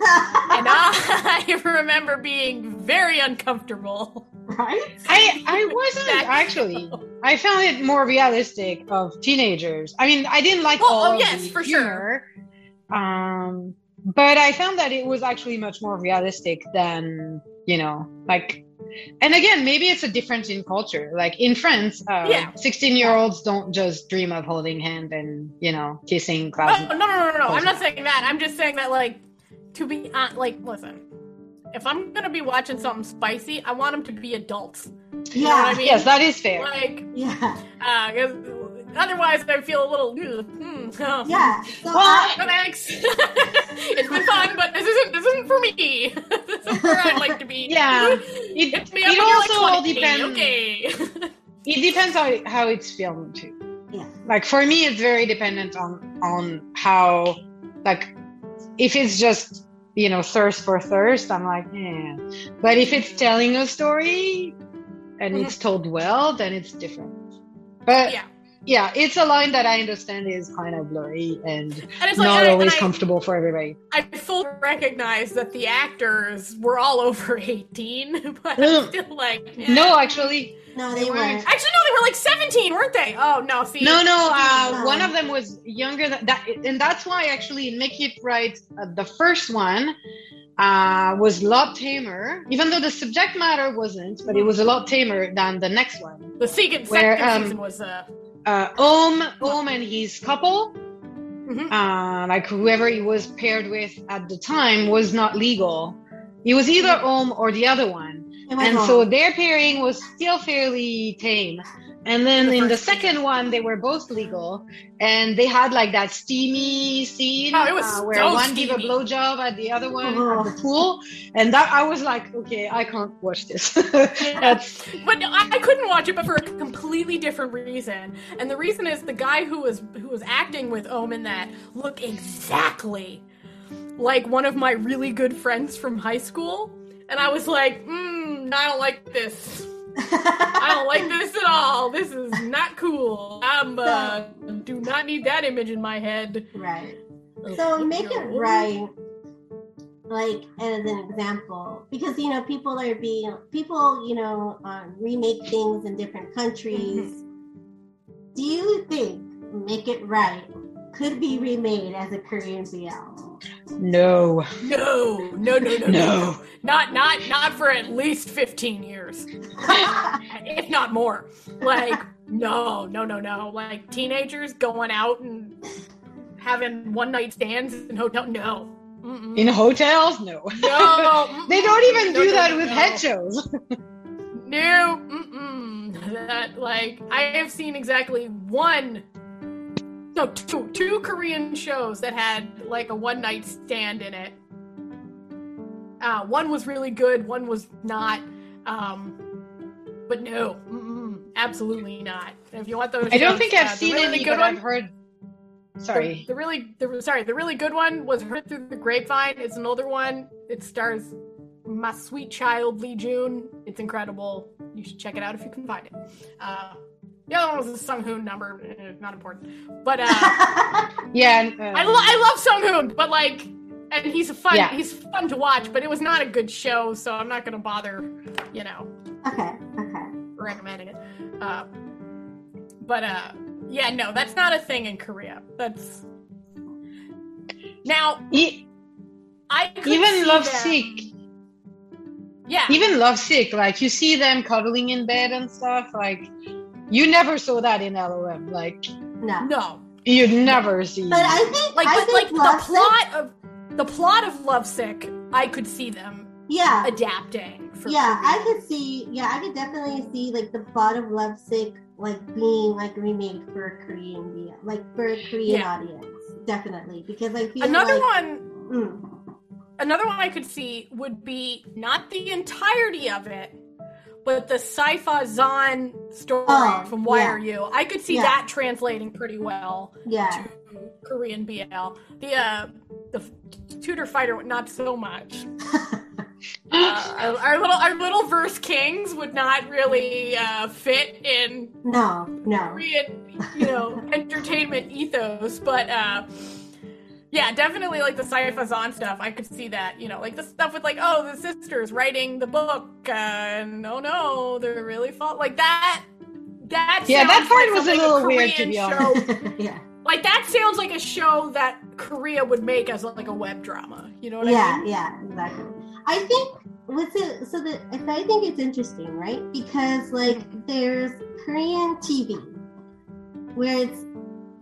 <laughs> And I <laughs> remember being very uncomfortable. <laughs> right? I I <laughs> wasn't actually. I found it more realistic of teenagers. I mean, I didn't like Well, all oh, yes, for humor, Um, but I found that it was actually much more realistic than you know, like. And again, maybe it's a difference in culture. Like in France, uh, Yeah. sixteen-year-olds don't just dream of holding hand and you know kissing Oh, clouds. no, no, no, no, no. I'm not saying that. I'm just saying that, like, to be, uh, like, listen. If I'm gonna be watching something spicy, I want them to be adults. You what I Yeah. mean? Yes, that is fair. Like, Yeah. uh, otherwise I feel a little, "Ugh, hmm, oh, Yeah. So Well, No thanks. <laughs> it's been fun, but this isn't this isn't for me. <laughs> this is where I'd like to be. Yeah. It, It, me it when you're like also all depends. Okay. <laughs> It depends how how it's filmed too. yeah. like for me it's very dependent on on how like if it's just you know thirst for thirst i'm like yeah but if it's telling a story and it's told well then it's different but yeah. yeah it's a line that i understand is kind of blurry and And it's like not and always and I, comfortable for everybody I fully recognize that the actors were all <laughs> over 18, but I'm Mm. still like yeah. no actually No, They they weren't. weren't. Actually, no, they were like 17, weren't they? Oh no, see. no no uh, one of them was younger than that and that's why actually in make it right uh, the first one uh, was a lot tamer even though the subject matter wasn't but it was a lot tamer than the next one The second, Where, second um, season was uh uh, Ohm, Ohm and his couple, Mhm. uh, like whoever he was paired with at the time, was not legal. It was either Ohm or the other one, It and on. so their pairing was still fairly tame. And then The in the second one, they were both legal, and they had like that steamy scene Oh, uh, where so one gave a steamy. blowjob at the other one Oh. at the pool, and that I was like, okay, I can't watch this. <laughs> That's But no, I, I couldn't watch it, but for a completely different reason. And the reason is the guy who was who was acting with Ohm in that looked exactly like one of my really good friends from high school. And I was like, mm, I don't like this. I don't like this at all. This is not cool. I'm uh, do not need that image in my head. right. So make it right, like as an example, because you know people are being people, you know, uh, remake things in different countries. Mm-hmm. Do you think make it right could be remade as a Korean BL? No, No, no, no, no, no, no. Not not not for at least fifteen years. <laughs> if not more. Like, no, no, no, no. Like teenagers going out and having one night stands in hotel. No, Mm-mm. In hotels, no. no. <laughs> They don't even No, do no, that no, with head shows. No, mm-mm. that like I have seen exactly one, no, two, two Korean shows that had like a one night stand in it. Uh, one was really good, one was not. Um, but no, mm-mm, absolutely not. If you want those, I don't shows, think uh, I've the seen really any, good one- I've heard. Sorry. the, the really, the sorry, the really good one was Heard Through the Grapevine. It's an older one. It stars my sweet child Lee Joon. It's incredible. You should check it out if you can find it. Uh, the other one was a Sung Hoon number. eh, Not important, but uh, <laughs> Yeah. and, uh, I, lo- I love Sung Hoon, but like, and he's a fun, Yeah. he's fun to watch. But it was not a good show, so I'm not gonna bother, you know, okay, okay. recommending it. Uh, but uh, yeah, no, that's not a thing in Korea. That's now e- I could even Love them- Sick, Yeah, even Love Sick, like you see them cuddling in bed and stuff. Like you never saw that in LOM. Like No. no, you'd never see. But I think like I but think like the Lovesick- plot of the plot of Lovesick, I could see them Yeah. adapting. For yeah, I could see. Yeah, I could definitely see like the plot of Lovesick like being like remade for a Korean like for a Korean Yeah. audience. Definitely, because I feel Another like, one, Mm, another one I could see would be not the entirety of it, but the Saifa Zahn story Oh, from Why yeah. Are You? I could see Yeah. that translating pretty well yeah, to Korean BL. The uh, the tutor fighter, not so much. <laughs> Uh, our, our little our little verse kings would not really uh, fit in no, no, Korean, you know, <laughs> entertainment ethos, but uh yeah, definitely like the Saifa Zahn stuff. I could see that, you know, like the stuff with like, oh, the sisters writing the book, uh, and oh no, they're really fall like that. That Yeah, that part like was a little weird, to be honest. <laughs> yeah, Like that sounds like a show that Korea would make as like a web drama. You know what I mean? yeah, yeah, exactly. I think what's it? So the I think it's interesting, right? Because like there's Korean TV where it's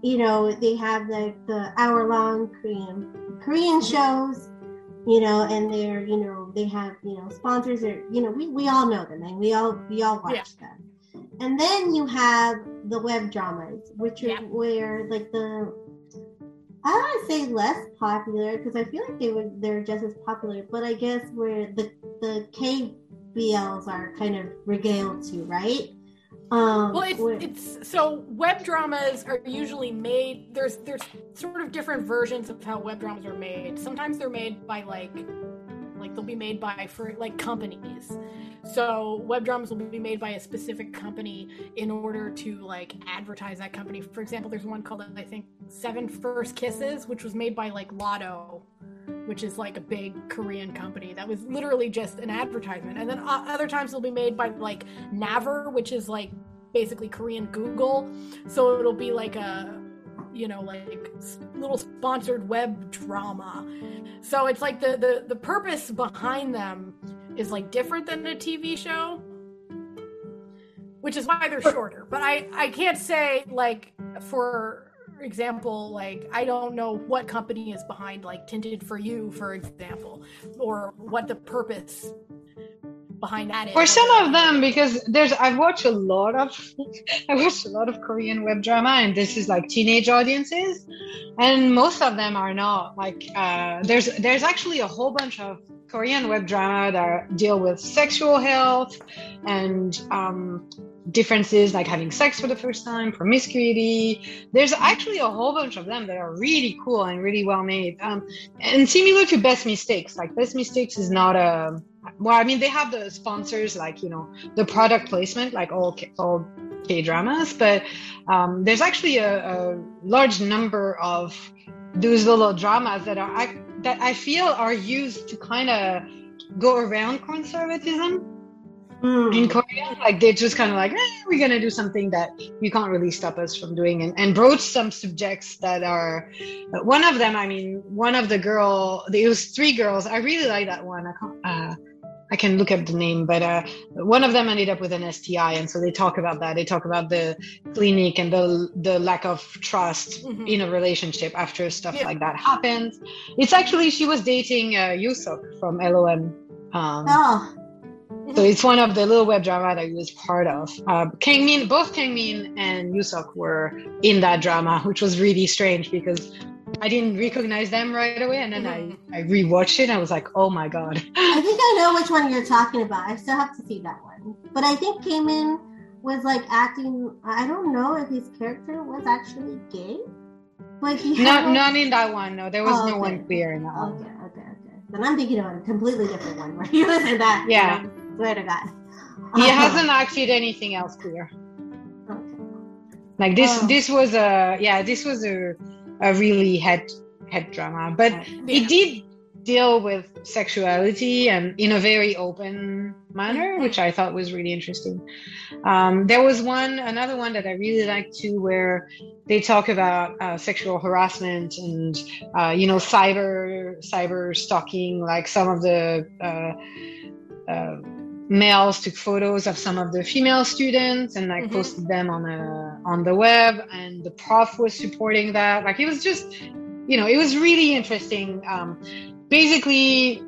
you know they have like the hour long Korean Korean shows, you know, and they're you know they have you know sponsors or you know we, we all know them and we all we all watch Yeah. them, and then you have the web dramas, which are Yeah. where like the I don't want to say less popular because I feel like they were they're just as popular, but I guess where the the KBLs are kind of regaled to, right? Um, Well, it's, it's so web dramas are usually made. There's there's sort of different versions of how web dramas are made. Sometimes they're made by like they'll be made by for like companies. So web dramas will be made by a specific company in order to like advertise that company. For example, there's one called I think Seven First Kisses, which was made by like Lotte, which is like a big Korean company. That was literally just an advertisement. And then other times they'll be made by like Naver, which is like basically Korean Google. So it'll be like a you know like little sponsored web drama. So it's like the the the purpose behind them is like different than a TV show. which is why they're shorter. But I I can't say like for example, like I don't know what company is behind like Tinted for You, for example, or what the purpose behind that is. For some of them, because there's I've watched a lot of <laughs> I watched a lot of Korean web drama, and this is like teenage audiences, and most of them are not like uh, there's there's actually a whole bunch of Korean web drama that deal with sexual health and um, differences like having sex for the first time, promiscuity. There's actually a whole bunch of them that are really cool and really well made. Um, and similar to Best Mistakes, like Best Mistakes is not a well, I mean they have the sponsors like you know the product placement like all all K dramas, but um, there's actually a, a large number of those little dramas that are that I feel are used to kind of go around conservatism Mm. in Korea. Like they're just kind of like, eh, we're gonna do something that you can't really stop us from doing, and, and broach some subjects that are. One of them, I mean, one of the girl, it was three girls. I really like that one. I can't. Uh, I can look up the name, but uh, one of them ended up with an STI, and so they talk about that. They talk about the clinic and the the lack of trust mm-hmm. in a relationship after stuff yeah. like that happens. It's actually she was dating uh, Yusuk from LOM. Um, oh. So it's one of the little web drama that he was part of. Uh, Kangmin, both Kangmin and Yusuk were in that drama, which was really strange because I didn't recognize them right away, and then mm-hmm. I I rewatched it. and I was like, oh my god. I think I know which one you're talking about. I still have to see that one, but I think Kangmin was like acting. I don't know if his character was actually gay. Like he not not in that one. No, there was oh, no okay. one queer in that okay, one. Okay, okay, okay. Then I'm thinking of a completely different one where he was in that. Yeah. swear to God. He uh-huh. hasn't acted anything else queer. Okay. Like this. Oh. This was a yeah. This was a a really head head drama, but yeah. it did deal with sexuality and in a very open manner, mm-hmm. which I thought was really interesting. Um, there was one, another one that I really liked too, where they talk about uh, sexual harassment and uh, you know cyber cyber stalking, like some of the. Uh, uh males took photos of some of the female students and like mm-hmm. posted them on a on the web and the prof was supporting that like it was just you know it was really interesting um basically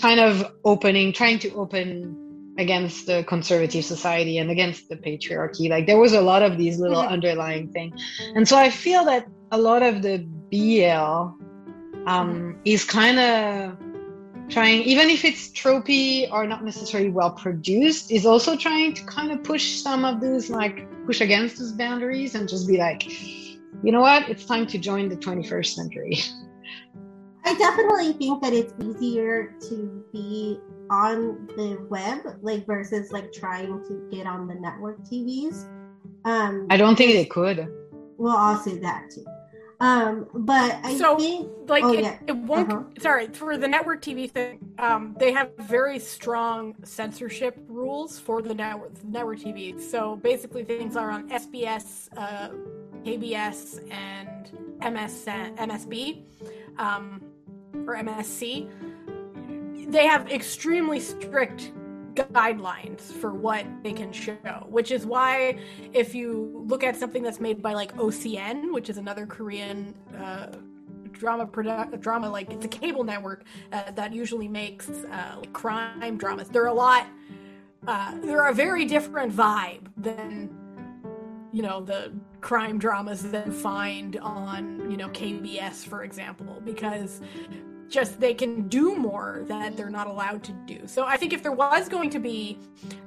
kind of opening trying to open against the conservative society and against the patriarchy like there was a lot of these little mm-hmm. underlying things and so i feel that a lot of the bl um, mm-hmm. is kind of trying even if it's tropey or not necessarily well produced is also trying to kind of push some of those like push against those boundaries and just be like you know what? It's time to join the 21st century. I definitely think that it's easier to be on the web like versus like trying to get on the network tvs um i don't think they could. Well i'll say that too um, but I so, think like oh, it, yeah. it won't. Uh-huh. Sorry for the network TV thing. Um, they have very strong censorship rules for the network network TV. So basically, things are on SBS, uh, KBS, and MS MSB, um, or MSC. They have extremely strict guidelines for what they can show, which is why if you look at something that's made by like OCN, which is another Korean uh, drama produ- drama like it's a cable network uh, that usually makes uh, like crime dramas. They're a lot. Uh, they're a very different vibe than you know the crime dramas that you find on you know KBS for example because just they can do more that they're not allowed to do. So I think if there was going to be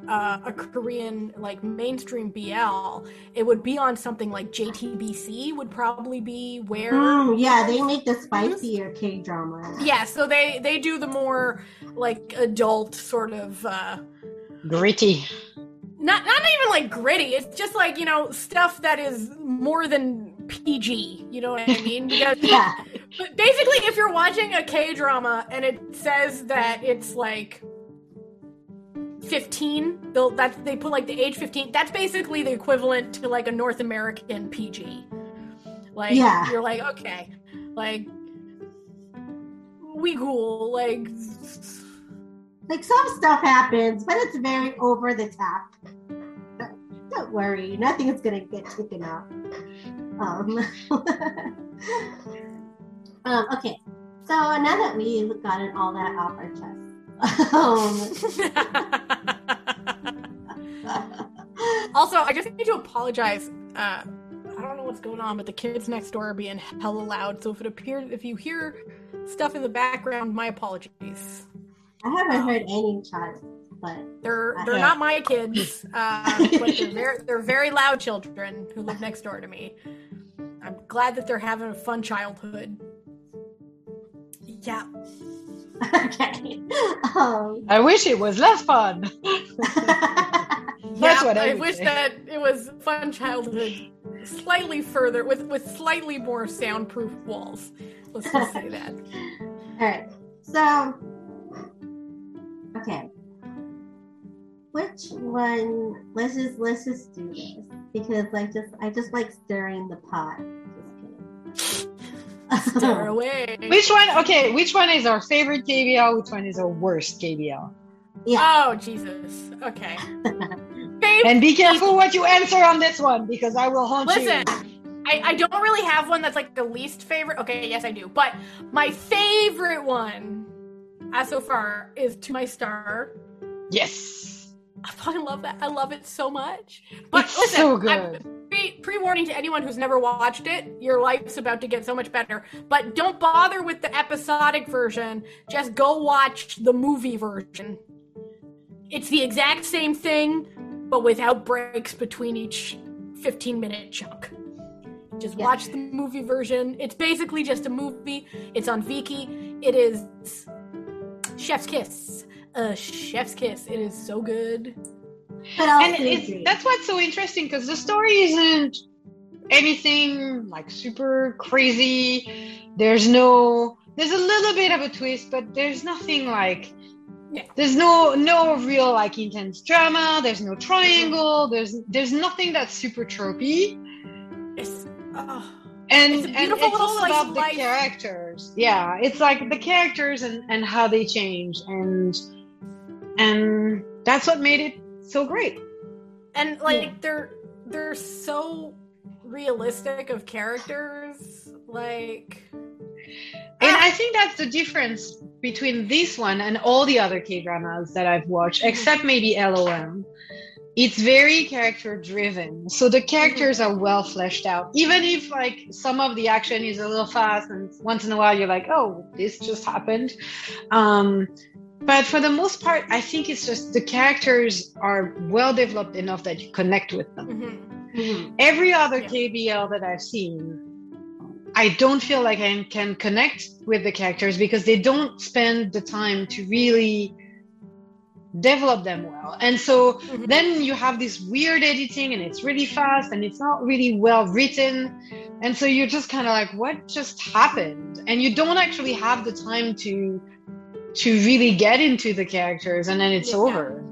uh, a Korean like mainstream BL, it would be on something like JTBC would probably be where. Mm, yeah, they make the spicier K drama. Yeah, so they they do the more like adult sort of uh, gritty. Not not even like gritty. It's just like you know stuff that is more than PG. You know what I mean? <laughs> Because yeah. But basically, if you're watching a K drama and it says that it's like 15, they'll that they put like the age 15. That's basically the equivalent to like a North American PG. Like yeah. you're like okay, like we cool, like like some stuff happens, but it's very over the top. don't worry, nothing is gonna get taken out. Um, <laughs> um, okay, so now that we've gotten all that off our chest, um, <laughs> also, I just need to apologize. Uh, I don't know what's going on, but the kids next door are being hella loud. So if it appears, if you hear stuff in the background, my apologies. I haven't heard any child, but They're they're Yeah. not my kids, uh, <laughs> but they're very, they're very loud children who live next door to me. I'm glad that they're having a fun childhood. Yeah. <laughs> okay. Um, I wish it was less fun. <laughs> That's yeah, what I I wish say. that it was fun childhood, slightly further with with slightly more soundproof walls. Let's just say that. <laughs> All right. So, okay. Which one? Let's just let's just do this because like just I just like stirring the pot. Just kidding. <laughs> Stir away. Which one? Okay, which one is our favorite KBL? Which one is our worst KBL? Yeah. Oh Jesus. Okay. <laughs> And be careful what you answer on this one because I will haunt Listen, you. I, I don't really have one that's like the least favorite. Okay, yes, I do. But my favorite one, as so far, is To My Star. Yes. I fucking love that. I love it so much. But It's listen, so good. Pre- pre-warning to anyone who's never watched it, your life's about to get so much better. But don't bother with the episodic version. Just go watch the movie version. It's the exact same thing, but without breaks between each 15-minute chunk. Just Yeah. watch the movie version. It's basically just a movie. It's on Viki. It is Chef's Kiss. A Chef's Kiss. It is so good. And it's, agree. that's what's so interesting because the story isn't anything like super crazy. There's no, there's a little bit of a twist, but there's nothing like, Yeah. there's no no real like intense drama. There's no triangle. There's there's nothing that's super tropey. It's oh. And It's a and beautiful it's little all about the life. characters. Yeah, it's like the characters and and how they change and and that's what made it so great. and like Yeah. they're they're so realistic of characters like And Ah. I think that's the difference between this one and all the other K dramas that I've watched, except maybe LOM. It's very character driven. So the characters are well fleshed out. Even if like some of the action is a little fast and once in a while you're like, oh, this just happened. Um, but for the most part, I think it's just the characters are well developed enough that you connect with them mhm. Mhm. every other Yeah. KBL that I've seen, I don't feel like I can connect with the characters because they don't spend the time to really develop them well. And so Mhm. then you have this weird editing and it's really fast and it's not really well written. And so you're just kind of like, what just happened? And you don't actually have the time to to really get into the characters and then it's Yeah. over.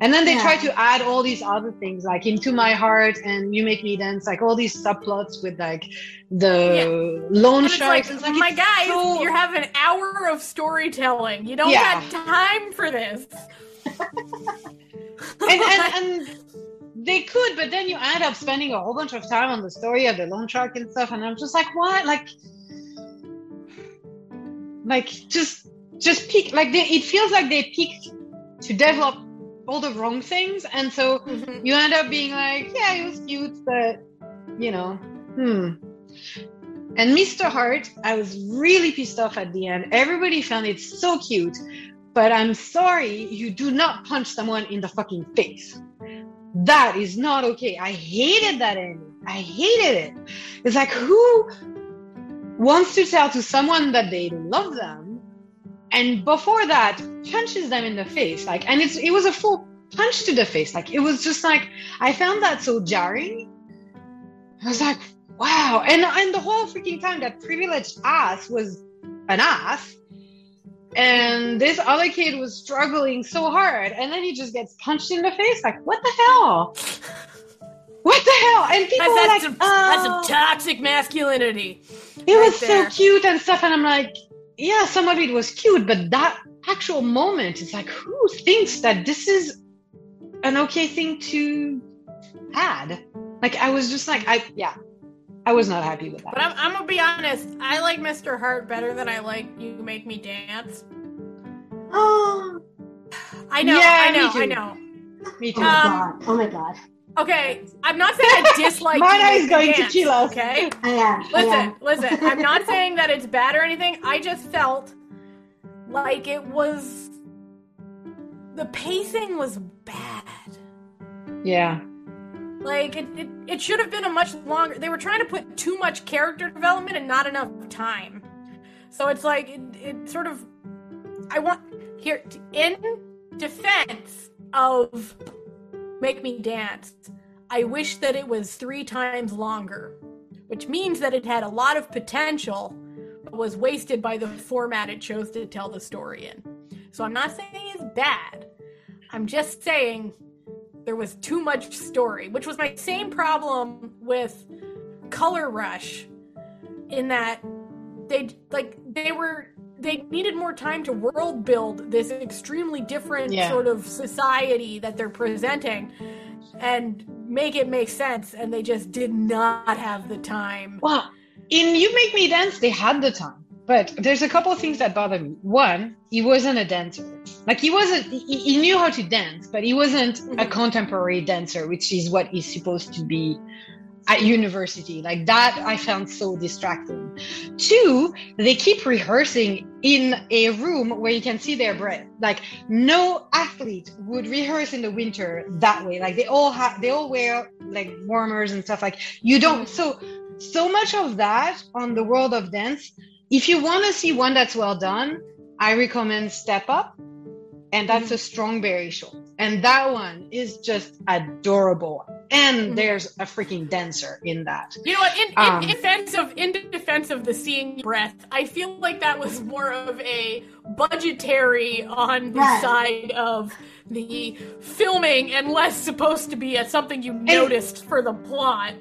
And then they Yeah. try to add all these other things like into my heart and you make me dance, like all these subplots with like the loan And it's like, like, my guys so- you have an hour of storytelling you don't Yeah. got time for this <laughs> and, and, and <laughs> they could, but then you end up spending a whole bunch of time on the story of the loan shark and stuff, and I'm just like, what? Like, like just just peak. Like they, it feels like they peaked to develop all the wrong things, and so Mhm. you end up being like, yeah, it was cute, but you know, hmm. And Mr. Heart, I was really pissed off at the end. Everybody found it so cute, but I'm sorry, you do not punch someone in the fucking face. That is not okay. I hated that ending. I hated it. It's like who wants to tell to someone that they love them, and before that punches them in the face, like, and it's it was a full punch to the face. Like it was just like I found that so jarring. I was like, wow. And and the whole freaking time that privileged ass was an ass. And this other kid was struggling so hard, and then he just gets punched in the face. Like, what the hell? What the hell? And people that's, were that's, like, some, that's "Oh." some uh. toxic masculinity it right was there. so cute and stuff. And I'm like, yeah, some of it was cute, but that actual moment, it's like, who thinks that this is an okay thing to had. Like I was just like I yeah. I was not happy with that. But I'm, I'm gonna be honest. I like Mr. Heart better than I like You Make Me Dance. Oh, <gasps> I know. Yeah, I me know. too. I know. Me oh too. my Um, god. Oh my god. Okay, I'm not saying I <laughs> dislike. You is going to Dance, kill us. Okay. <laughs> I am. I Listen, am. listen. I'm not saying that it's bad or anything. I just felt like it was the pacing was bad. yeah. Like it, it, it should have been a much longer. They were trying to put too much character development and not enough time. So it's like it, it sort of. I want here in defense of Make Me Dance. I wish that it was three times longer, which means that it had a lot of potential, but was wasted by the format it chose to tell the story in. So I'm not saying it's bad. I'm just saying there was too much story, which was my same problem with Color Rush in that they like they were they needed more time to world build this extremely different Yeah. sort of society that they're presenting and make it make sense and they just did not have the time. Well, in You Make Me Dance, they had the time. But there's a couple of things that bother me. One, he wasn't a dancer. Like he wasn't, he, he knew how to dance, but he wasn't a Mhm. contemporary dancer, which is what he's supposed to be at university. Like that, I found so distracting. Two, they keep rehearsing in a room where you can see their breath. Like no athlete would rehearse in the winter that way. Like they all have, they all wear like warmers and stuff. Like you don't. So so much of that on the world of dance. If you want to see one that's well done, I recommend Step Up, and that's mm-hmm. a strong Strongberry show. And that one is just adorable. And Mhm. there's a freaking dancer in that. You know what? In, in Um, defense of in defense of the seeing breath, I feel like that was more of a budgetary on the Right. side of the filming and less supposed to be as something you noticed for the plot.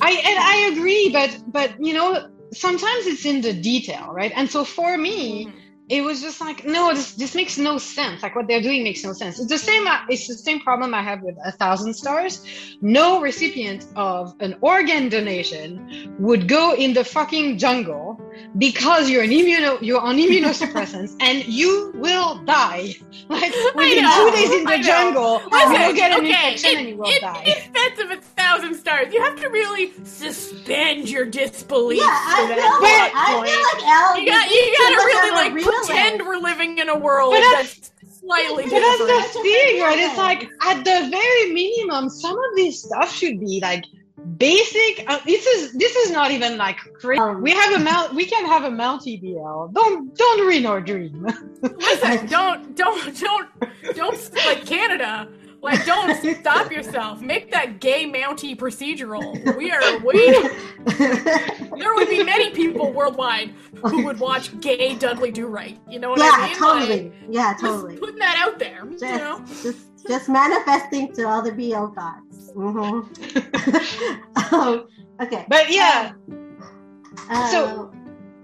I and I agree, but but you know sometimes it's in the detail, right? And so for me, it was just like no, this this makes no sense. Like what they're doing makes no sense. It's the same. uh, It's the same problem I have with a thousand stars. No recipient of an organ donation would go in the fucking jungle because you're an immuno you're on immunosuppressants and you will die. <laughs> Like within know, two days in the know. jungle, Listen, you'll get an okay, infection in, and you will in, die. in defense of a thousand stars, you have to really suspend your disbelief Yeah, I for feel like I feel like Al. you got you too gotta really like realist. pretend we're living in a world But that's- that's slightly But that's different. the thing, right? It's like at the very minimum, some of this stuff should be like basic. Uh, this is this is not even like crazy. Um, we have a mount. We can have a Mount EBL. Don't don't ruin our dream. <laughs> Listen, don't don't don't don't like Canada. Like don't stop yourself. Make that gay Mountie procedural. We are waiting. <laughs> There would be many people worldwide who would watch gay Dudley Do Right. You know what I yeah, mean? totally. Like, yeah, just totally. putting that out there. You know? Just, just, just manifesting to all the BL gods. hmm <laughs> um, okay. but yeah, Uh, So-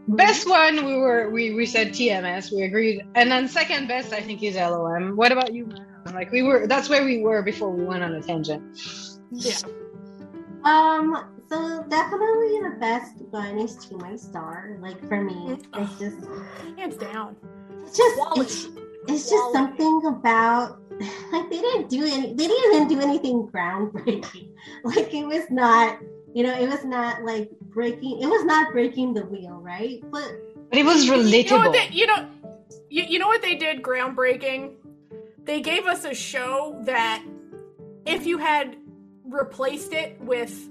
best one we were we we said TMS. We agreed, and then second best I think is LOM. What about you? Like we were. That's where we were before we went on a tangent. Yeah. Um, so definitely the best one is to my star. Like for me, Mm. it's just, Hands down. it's just, it's, it's just something about <laughs> like they didn't do any, they didn't even do anything groundbreaking. <laughs> Like it was not, you know, it was not like breaking, it was not breaking the wheel, right? But But it was You know relatable. they, you know, you, you know what they did groundbreaking? They gave us a show that if you had replaced it with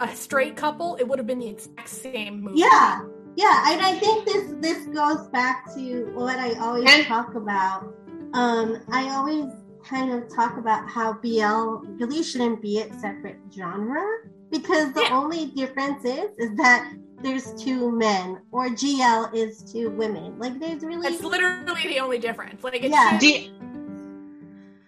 a straight couple, it would have been the exact same movie. yeah, yeah, and I think this this goes back to what I always And- talk about. Um, I always kind of talk about how BL really shouldn't be a separate genre because the Yeah. only difference is is that there's two men or GL is two women. Like there's really That's literally the only difference. Like it's Yeah. The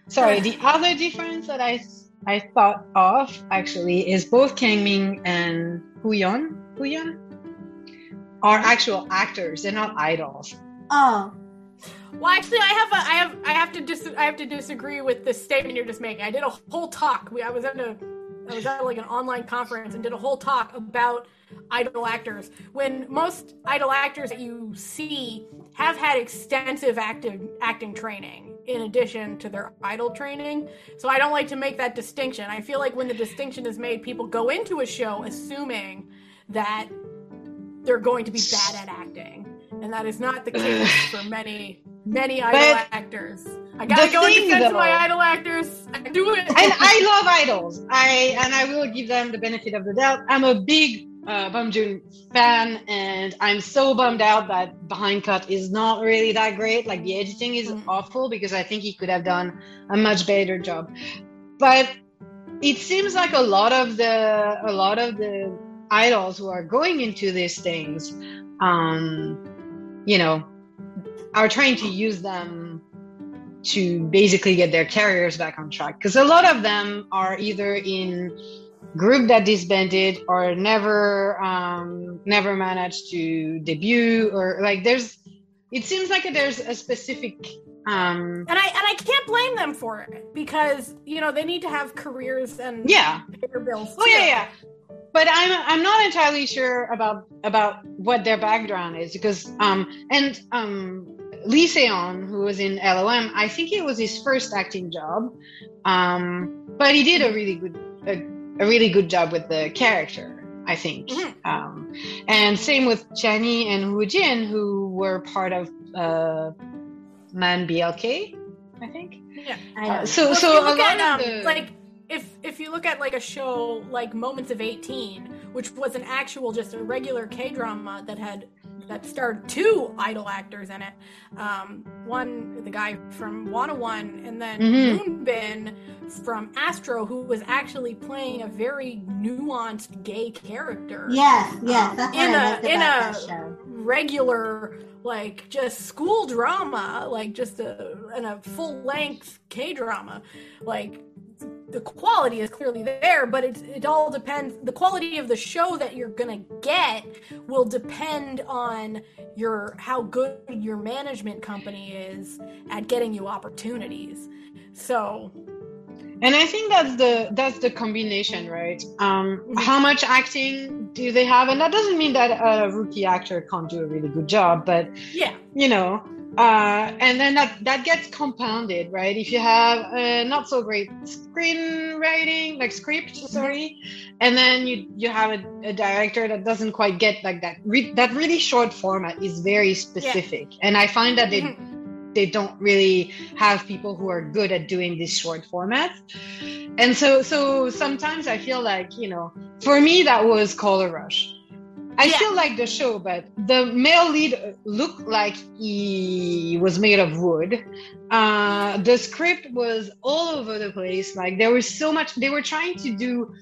sorry, the other difference that I I thought of actually is both Kangmin and Hu Yon. Hu Yon are actual actors. They're not idols. oh Well, actually, I have a, I have, I have to dis, I have to disagree with the statement you're just making. I did a whole talk. We, I was at a, I was at like an online conference and did a whole talk about idol actors. When most idol actors that you see have had extensive active acting training in addition to their idol training. So I don't like to make that distinction. I feel like when the distinction is made, people go into a show assuming that they're going to be bad at acting. And that is not the <sighs> case for many many idol but actors. I gotta go in defense of my idol actors. I do it. <laughs> and I love idols. I and I will give them the benefit of the doubt. I'm a big uh, Bong Joon fan, and I'm so bummed out that Behind Cut is not really that great. Like the editing is mm-hmm. awful because I think he could have done a much better job. But it seems like a lot of the a lot of the idols who are going into these things, um, you know, are trying to use them to basically get their careers back on track because a lot of them are either in group that disbanded or never um, never managed to debut or like there's it seems like there's a specific um, and I and I can't blame them for it because you know they need to have careers and yeah paper bills. Oh yeah, yeah. But I'm I'm not entirely sure about about what their background is because um and um Lee Seon, who was in LOM, I think it was his first acting job, um, but he did a really good a, a, really good job with the character. I think, mm-hmm. um, and same with Jenny and Woo Jin, who were part of uh, Man BLK, I think. Yeah. Uh, so well, so a lot at, um, the... like if if you look at like a show like Moments of 18, which was an actual just a regular K drama that had that starred two idol actors in it. Um, one, the guy from Wanna One, and then mm-hmm. Moonbin from Astro, who was actually playing a very nuanced gay character. Yes, yes, that's um, in a in a regular like just school drama, like just a in a full length K drama, like the quality is clearly there, but it, it all depends. The quality of the show that you're gonna get will depend on your how good your management company is at getting you opportunities. So, and I think that's the that's the combination, right? Um, mm-hmm. How much acting do they have? And that doesn't mean that a rookie actor can't do a really good job, but yeah, you know uh, and then that that gets compounded right if you have a not so great screenwriting like script mm-hmm. sorry and then you you have a, a director that doesn't quite get like that re- that really short format is very specific yeah. and i find that they mm-hmm. they don't really have people who are good at doing this short format and so so sometimes i feel like you know for me that was color rush I yeah. still like the show, but the male lead looked like he was made of wood. Uh, the script was all over the place. Like there was so much. They were trying to do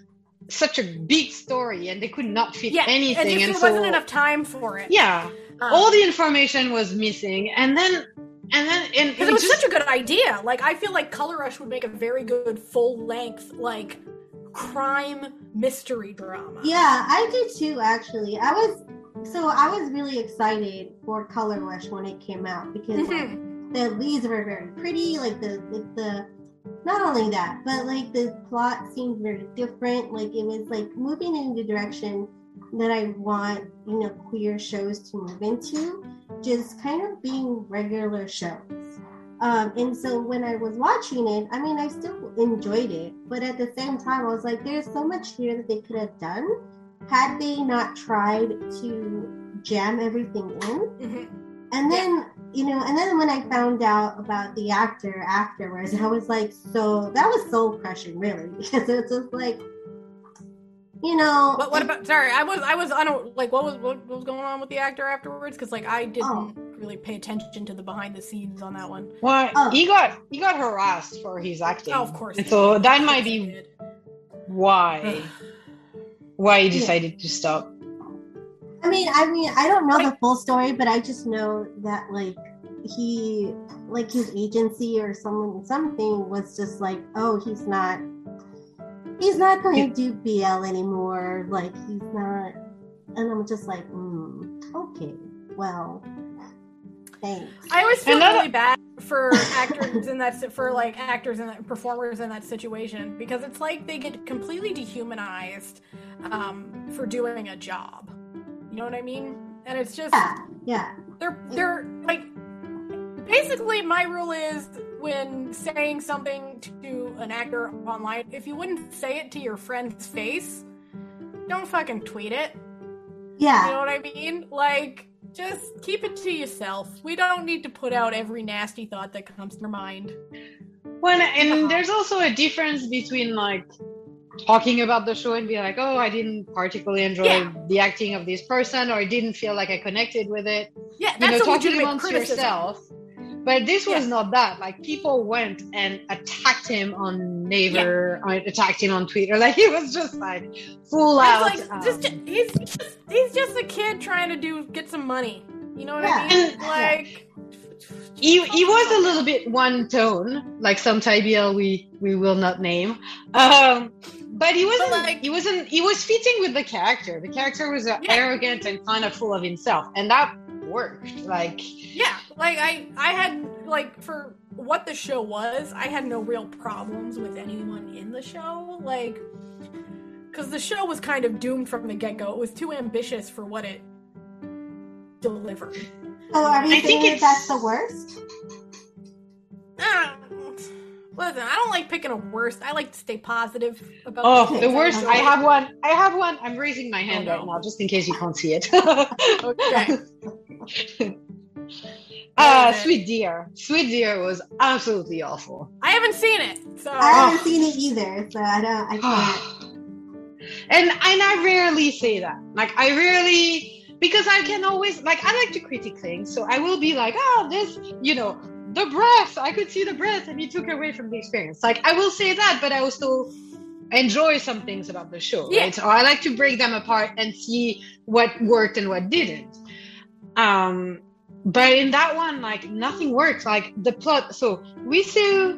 such a big story, and they could not fit yeah, anything. And, and there so, wasn't enough time for it. Yeah, um, all the information was missing, and then and then and it, it was just, such a good idea. Like I feel like Color Rush would make a very good full length like crime mystery drama. Yeah, I did too. Actually, I was so I was really excited for Color Rush when it came out because mm-hmm. like, <laughs> the leads were very pretty. Like the, the the not only that, but like the plot seemed very different. Like it was like moving in the direction that I want, you know, queer shows to move into, just kind of being regular shows. Um, and so when I was watching it, I mean, I still enjoyed it, but at the same time, I was like, there's so much here that they could have done had they not tried to jam everything in. Mm-hmm. And then, you know, and then when I found out about the actor afterwards, <laughs> I was like, so that was soul crushing, really, <laughs> because it's just like, you know. What, what about? Sorry, I was I was on like what was what, was going on with the actor afterwards? Because like I didn't. Oh really pay attention to the behind the scenes on that one. Well, oh. he got he got harassed for his acting. Oh, of course. And so that might be why why he decided yeah. to stop. I mean, I mean, I don't know the full story, but I just know that like he like his agency or someone something was just like, oh, he's not he's not going to do BL anymore. Like he's not, and I'm just like, mm, okay, well, Thanks. I always feel Another- really bad for actors in that for like actors and performers in that situation because it's like they get completely dehumanized um, for doing a job. You know what I mean? And it's just Yeah, yeah. they're they're like basically my rule is when saying something to an actor online, if you wouldn't say it to your friend's face, don't fucking tweet it. Yeah. You know what I mean? Like, just keep it to yourself. We don't need to put out every nasty thought that comes to your mind. When and there's also a difference between like talking about the show and be like, oh, I didn't particularly enjoy Yeah. the acting of this person, or I didn't feel like I connected with it. Yeah, You that's know, a talking amongst criticism. yourself. But this was Yeah. not that. Like people went and attacked him on Naver, or attacked him on Twitter. <laughs> Like he was just like full out. like, um, just, he's just, he's just a kid trying to do get some money. You know what Yeah. I mean? Like, he, he was a little bit one tone, like some TBL we we will not name. Um, but he wasn't. like- he wasn't. He was fitting with the character. The character was uh, Yeah. arrogant and kind of full of himself, and that worked. Like yeah, like I, I had like for what the show was, I had no real problems with anyone in the show. Like, because the show was kind of doomed from the get go. It was too ambitious for what it delivered. So are we I think saying it's- that's the worst? Listen, I don't like picking a worst. I like to stay positive about. oh, things the worst. I have one. I have one. I'm raising my hand Oh, no. right now, just in case you can't see it. Okay, <laughs> uh, What is it? Sweet Dear. Sweet Dear was absolutely awful. I haven't seen it, so I haven't seen it either, so I don't. I can't. <sighs> and and I rarely say that. Like I rarely because I can always like I like to critique things, so I will be like, oh, this, you know, the breath. I could see the breath, and he took away from the experience. Like I will say that, but I will still enjoy some things about the show. Yeah. Right? So I like to break them apart and see what worked and what didn't. Um, but in that one, like nothing works Like the plot. So we saw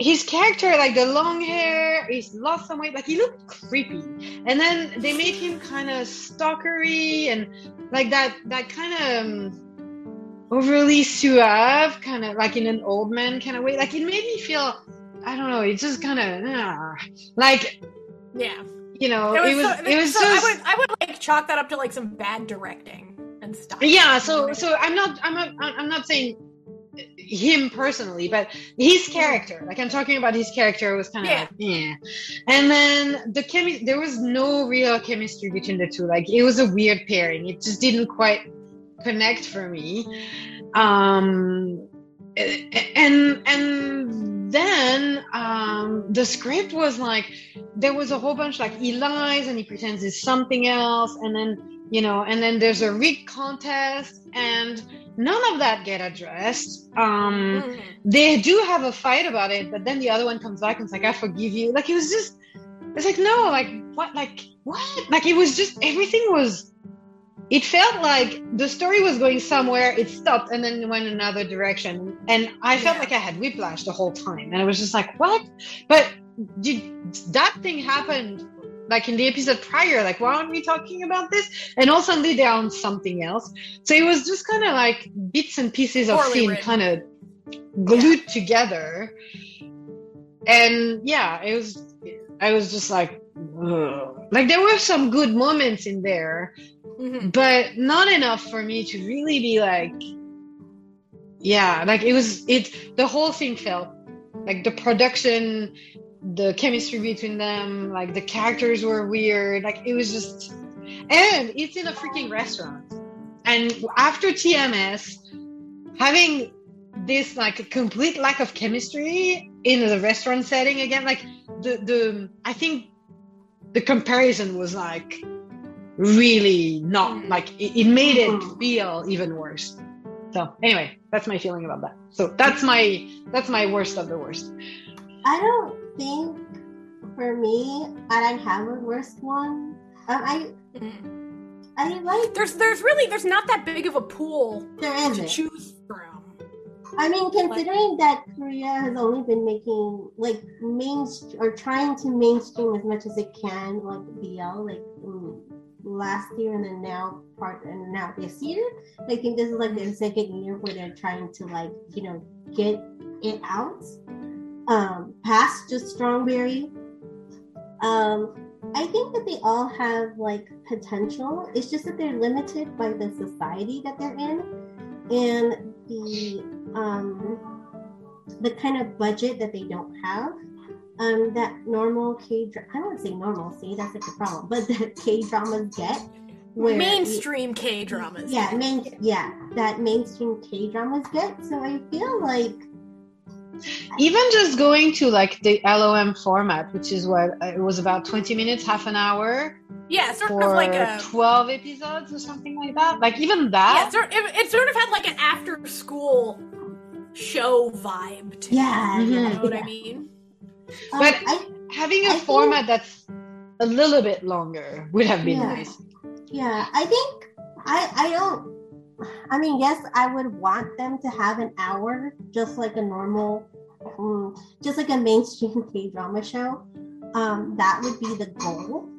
his character, like the long hair, he's lost some weight. Like he looked creepy, and then they made him kind of stalkery and like that. That kind of. Um, overly suave, kind of like in an old man kind of way. Like it made me feel, I don't know, it just kind of like yeah. you know, it was so- it was so just I would I would like chalk that up to like some bad directing and stuff. yeah. So so I'm not I'm not I'm not saying him personally, but his character. Like I'm talking about his character was kind of Yeah. like yeah. And then the chemi there was no real chemistry between the two. Like it was a weird pairing. It just didn't quite connect for me. Um and and then um the script was like there was a whole bunch like he lies and he pretends it's something else and then you know and then there's a rig contest and none of that get addressed. Um Mhm. they do have a fight about it but then the other one comes back and it's like i forgive you. Like it was just it's like no like what like what? Like it was just everything was it felt like the story was going somewhere it stopped and then went another direction. And i felt Yeah. like i had whiplash the whole time and i was just like what? But did that thing happened like in the episode prior like why aren't we talking about this and all suddenly they're on something else so it was just kind of like bits and pieces of Poorly scene kind of glued together and yeah it was i was just like Ugh. like there were some good moments in there Mhm. but not enough for me to really be like yeah like it was it the whole thing felt like the production the chemistry between them like the characters were weird. Like it was just and it's in a freaking restaurant. And after tms having this like a complete lack of chemistry in the restaurant setting again like the the i think the comparison was like really not like it, it made it Mhm. feel even worse. So anyway that's my feeling about that. So that's my that's my worst of the worst. I don't think for me I don't have a worst one. Um, I. I like There's there's really there's not that big of a pool there to isn't. choose from. I mean, considering that Korea has only been making like main or trying to mainstream as much as it can, like BL, like mm, last year and then now part and now this year. I think this is like their second year where they're trying to like you know get it out um, past just Strongberry. Um, I think that they all have like potential. It's just that they're limited by the society that they're in and the um, the kind of budget that they don't have. Um, that normal K drama, I don't want to say normal, see, that's like the problem, but the <laughs> K dramas get. Where mainstream K dramas. Yeah, main, yeah, that mainstream K dramas get. So I feel like even just going to like the LOM format, which is what uh, it was about 20 minutes, half an hour. Yeah, sort of like a 12 episodes or something like that. Like even that. Yeah, sort it, it sort of had like an after school show vibe to yeah, it. You know what I mean? Um, but I, having a I format think, that's a little bit longer would have been yeah, nice. Yeah, I think I I don't I mean, yes, I would want them to have an hour, just like a normal, um, just like a mainstream <laughs> K drama show. Um, that would be the goal.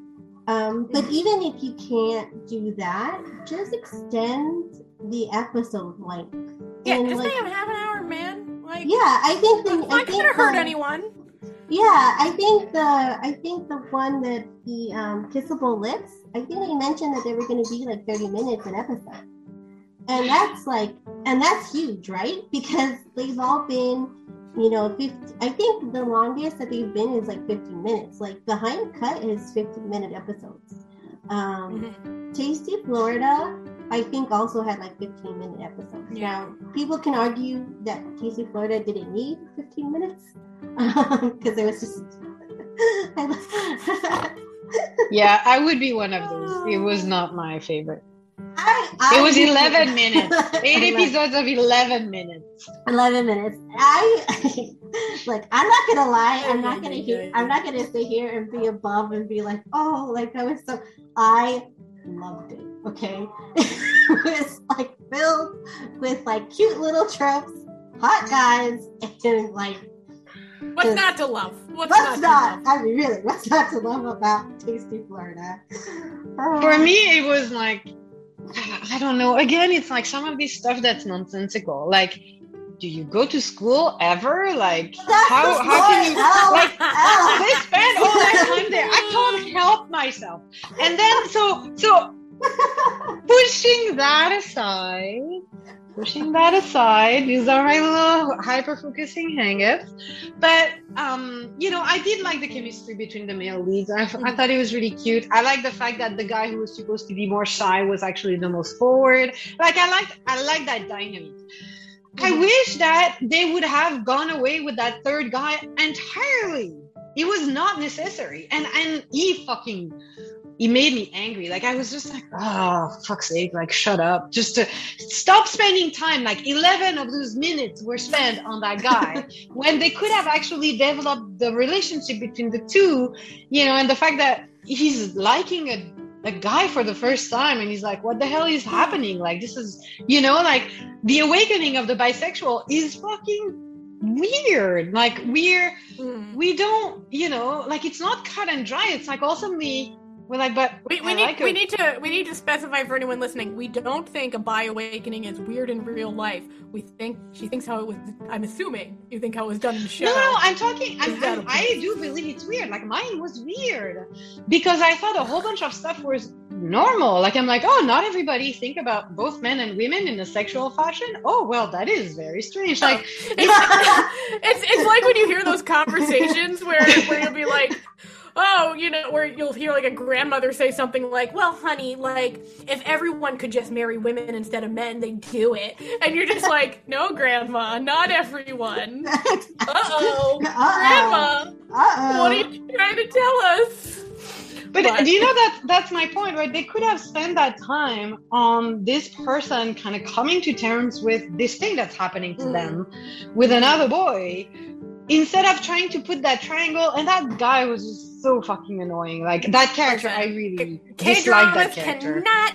Um, but even if you can't do that, just extend the episode length. Yeah, just like, have an hour, man. Like, yeah, I think the, not gonna hurt anyone. Yeah, I think the I think the one that the um, kissable lips. I think they mentioned that they were going to be like thirty minutes an episode and that's like and that's huge right? Because they've all been you know 50 i think the longest that they've been is like 15 minutes. Like behind cut is 15 minute episodes. Um mm-hmm. tasty florida i think also had like 15 minute episodes. Yeah. Now, people can argue that tasty florida didn't need 15 minutes <laughs> because it was just <laughs> yeah i would be one of those. It was <laughs> not my favorite I, I it was 11 minutes. <laughs> Eight episodes of 11 minutes. 11 minutes. I <laughs> like. I'm not gonna lie. I'm not gonna. Hear, I'm not gonna sit here and be above and be like, oh, like that was so. I loved it. Okay, <laughs> it was like filled with like cute little tropes, hot guys, and like. What's not to love? What's, what's not? not I mean, really, what's not to love about Tasty Florida? For uh, me, it was like I don't know. Again, it's like some of this stuff that's nonsensical. Like, do you go to school ever? Like, how how can you like? they spend all that time there. I can't help myself. And then so so <laughs> pushing that aside, pushing that aside, these are my little hyper focusing hangups. But um, you know, I did like the chemistry between the male leads. I, I thought it was really cute. I like the fact that the guy who was supposed to be more shy was actually the most forward. Like I like I liked that dynamic. I mm-hmm. wish that they would have gone away with that third guy entirely. It was not necessary. And and he fucking he made me angry. Like I was just like, oh fuck's sake, like shut up. Just to stop spending time. Like 11 of those minutes were spent on that guy <laughs> when they could have actually developed the relationship between the two, you know, and the fact that he's liking a a guy for the first time and he's like what the hell is happening like this is you know like the awakening of the bisexual is fucking weird like we're mm. we don't you know like it's not cut and dry it's like also me we're like, but we, we need like we need to we need to specify for anyone listening. We don't think a bi awakening is weird in real life. We think she thinks how it was. I'm assuming you think how it was done in the show. No, no, I'm talking. I'm, I'm, i do believe it's weird. Like mine was weird because I thought a whole bunch of stuff was normal. Like I'm like, oh, not everybody think about both men and women in a sexual fashion. Oh, well, that is very strange. Like <laughs> it's, <laughs> it's it's like when you hear those conversations where where you'll be like oh, you know, where you'll hear like a grandmother say something like, well, honey, like, if everyone could just marry women instead of men, they'd do it. And you're just <laughs> like, no, grandma, not everyone. <laughs> Uh oh. Grandma, Uh-oh. what are you trying to tell us? But, but, do you know that that's my point, right? They could have spent that time on this person kind of coming to terms with this thing that's happening to mm. them with another boy instead of trying to put that triangle and that guy was just so fucking annoying like that character i really dislike that character cannot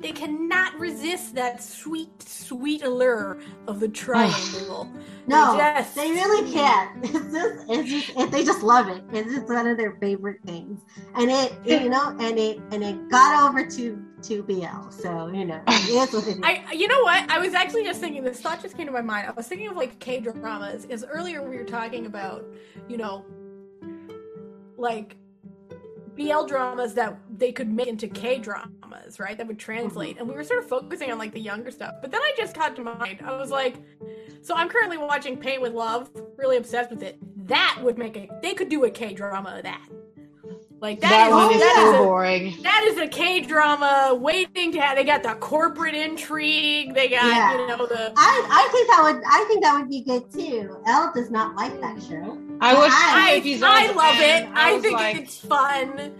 they cannot resist that sweet, sweet allure of the triangle. <sighs> No, They just- they really can't. <laughs> It's just, it's just, it, they just love it. It's just one of their favorite things, and it, you know, and it, and it got over to to BL. So you know, <laughs> it is what it is. I, you know what? I was actually just thinking. This thought just came to my mind. I was thinking of like K dramas. Is earlier we were talking about, you know, like BL dramas that they could make into K dramas, right? That would translate. Mm-hmm. And we were sort of focusing on like the younger stuff. But then I just caught to mind. I was like, so I'm currently watching Paint with Love. Really obsessed with it. That would make a. They could do a K drama of that. Like That, is- one is that so is a- boring. that is a K drama waiting to have. They got the corporate intrigue. They got Yeah. you know the. I, I think that would I think that would be good too. Elle does not like that show. I I- I, I love it. and I, think like, it's fun.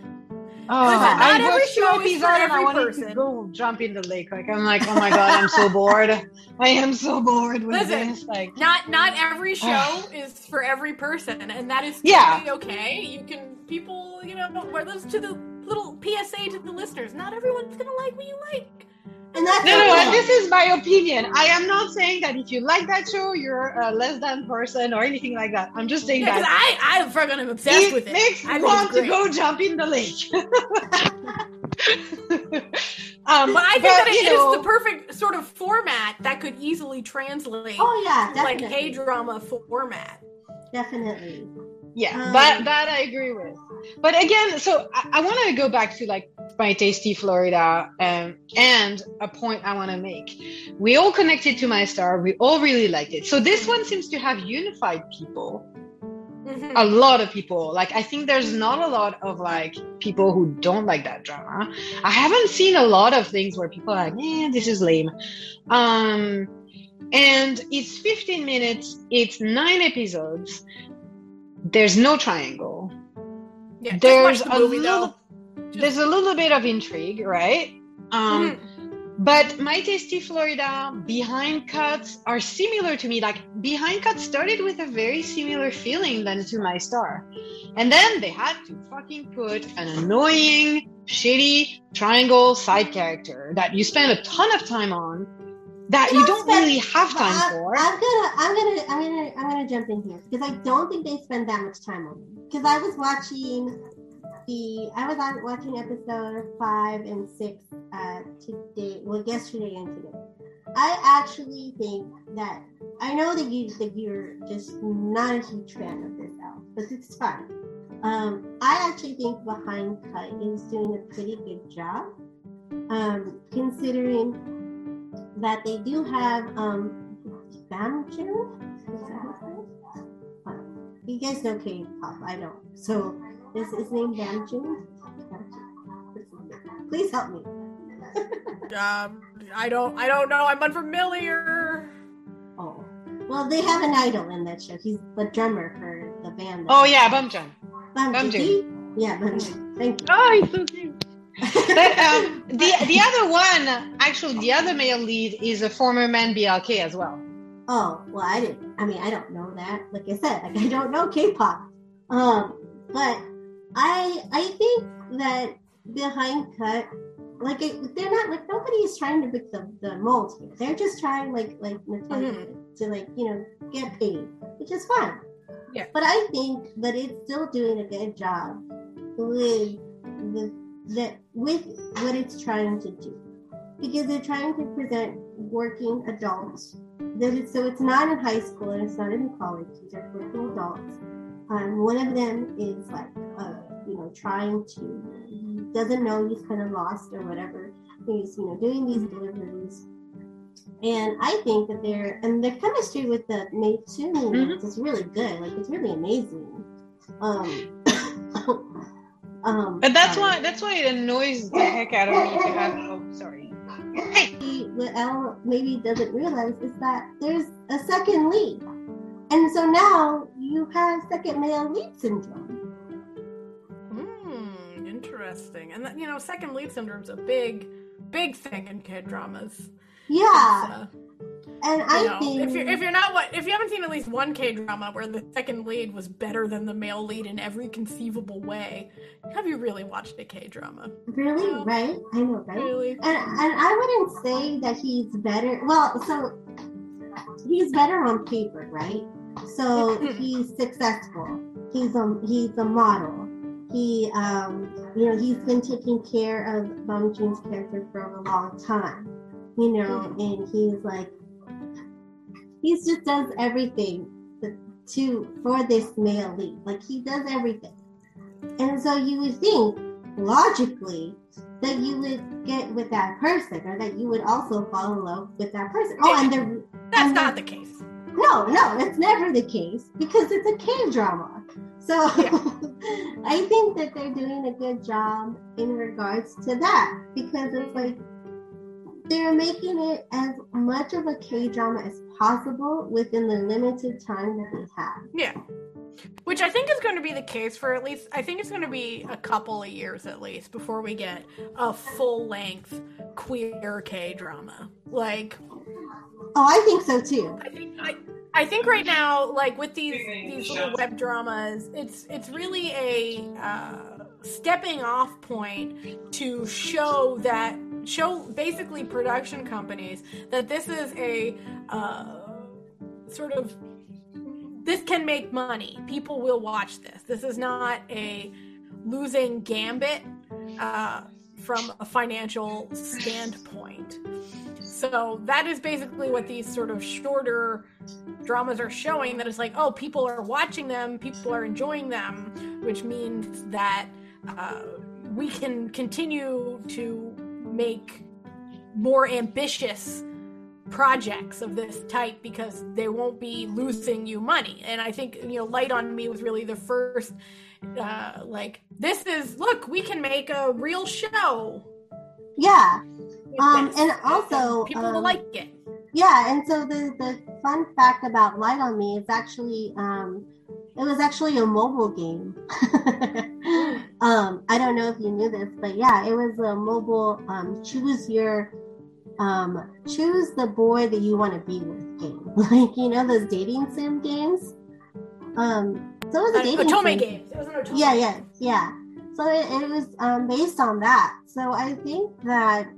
Oh, Listen, not I every show is for and I every wanted person. to go jump in the lake. Like I'm like, oh my god, I'm so bored. <laughs> I am so bored with Listen. this. Like, Not not every <sighs> show is for every person, and that is Yeah. okay. You can people you know wear those to the little PSA to the listeners. Not everyone's gonna like what you like. And that's no, no, okay. and this is my opinion. I am not saying that if you like that show, you're a less than person or anything like that. I'm just saying Yeah, that I I fucking am obsessed it with it. makes I me think it's want to go jump in the lake. <laughs> um, But I think that it you is the perfect sort of format that could easily translate Oh yeah, like definitely. K drama format. definitely. Yeah, Um, that that I agree with. But again, so I, I want to go back to like my tasty Florida um, and a point I want to make. We all connected to my star. We all really liked it. So this one seems to have unified people. Mhm. A lot of people. Like I think there's not a lot of like people who don't like that drama. I haven't seen a lot of things where people are like, "Yeah, this is lame." Um, and it's 15 minutes. It's nine episodes. There's no triangle. Yeah, there's the a movie, little there's a little bit of intrigue right? Um Mhm. but my tasty florida behind cuts are similar to me. Like behind cuts started with a very similar feeling than to my star. And then they had to fucking put an annoying shitty triangle side character that you spend a ton of time on that You don't spend- really have time I, for I'm gonna, I'm gonna, I'm gonna, I'm gonna jump in here because I don't think they spend that much time on it. Because I was watching the, I was on watching episode five and six uh, today, well, yesterday and today. I actually think that I know that you that you're just not a huge fan of this elf, but it's fine. Um, I actually think Behind Cut is doing a pretty good job, um, considering that they do have um Bamju. Is that his name? Uh, You guys know K-pop, I know. So is his name Bamju? Please help me. <laughs> Um, I don't, I don't know. I'm unfamiliar. Oh, well, they have an idol in that show. He's the drummer for the band. oh yeah bumchan Bamju. Bamju. Yeah, Bamju. Thank you. oh he's so cute but um, <laughs> the the other one, actually, the other male lead is a former man BLK as well. Oh, well, I didn't. I mean, I don't know that. Like I said, like I don't know K-pop. Um, but I I think that behind cut, like it, they're not like nobody is trying to break the the mold here. They're just trying like like Natalia Mm-hmm. to like you know get paid, which is fine. Yeah. But I think that it's still doing a good job with the that with what it's trying to do because they're trying to present working adults that it's, so it's not in high school and it's not in college these are working adults um, one of them is like uh, you know trying to doesn't know he's kind of lost or whatever he's you know doing these deliveries and I think that their and their chemistry with the mate two Mhm. is really good. Like it's really amazing. Um, <coughs> <coughs> <coughs> um, But that's um, why that's why it annoys the heck out of me to have. Oh, sorry. Hey, what Elle maybe doesn't realize is that there's a second lead. And so now you have second male lead syndrome. Hmm, interesting. And that, you know, second lead syndrome's a big, big thing in K dramas. Yeah. And I You know, think if you're if you're not what if you haven't seen at least one K drama where the second lead was better than the male lead in every conceivable way, have you really watched a K drama? really right, I know, right? Really? And and I wouldn't say that he's better. Well, so he's better on paper, right? So he's successful. He's a he's a model. He um you know he's been taking care of Bong Joon's character for a long time. You know, and he's like he just does everything to for this male lead. Like he does everything. And so you would think logically that you would get with that person or that you would also fall in love with that person. Oh, and the That's and not the case. no, no, it's never the case because it's a K drama. So <laughs> I think that they're doing a good job in regards to that because it's like they're making it as much of a K drama as possible within the limited time that they have. Yeah. Which I think is going to be the case for at least, I think it's going to be a couple of years at least before we get a full length queer K drama. Like, Oh, I think so too. I think I, I think right now, like with these these little web dramas, it's it's really a uh, stepping off point to show that show basically production companies that this is a uh, sort of this can make money. People will watch this. This is not a losing gambit uh, from a financial standpoint. So that is basically what these sort of shorter dramas are showing that it's like, oh, people are watching them, people are enjoying them, which means that uh, we can continue to make more ambitious projects of this type because they won't be losing you money. And I think, you know, Light on Me was really the first, uh, like, this is, look, we can make a real show. Yeah. Um, and also, people will um, like it. Yeah, and so the the fun fact about Light on Me is actually um it was actually a mobile game. <laughs> um I don't know if you knew this, but yeah, it was a mobile um choose your um choose the boy that you want to be with game. <laughs> Like, you know those dating sim games? Um so it was a dating Otome sim. games. It was an Otome Yeah, yeah, yeah. So it, it was um, based on that. So I think that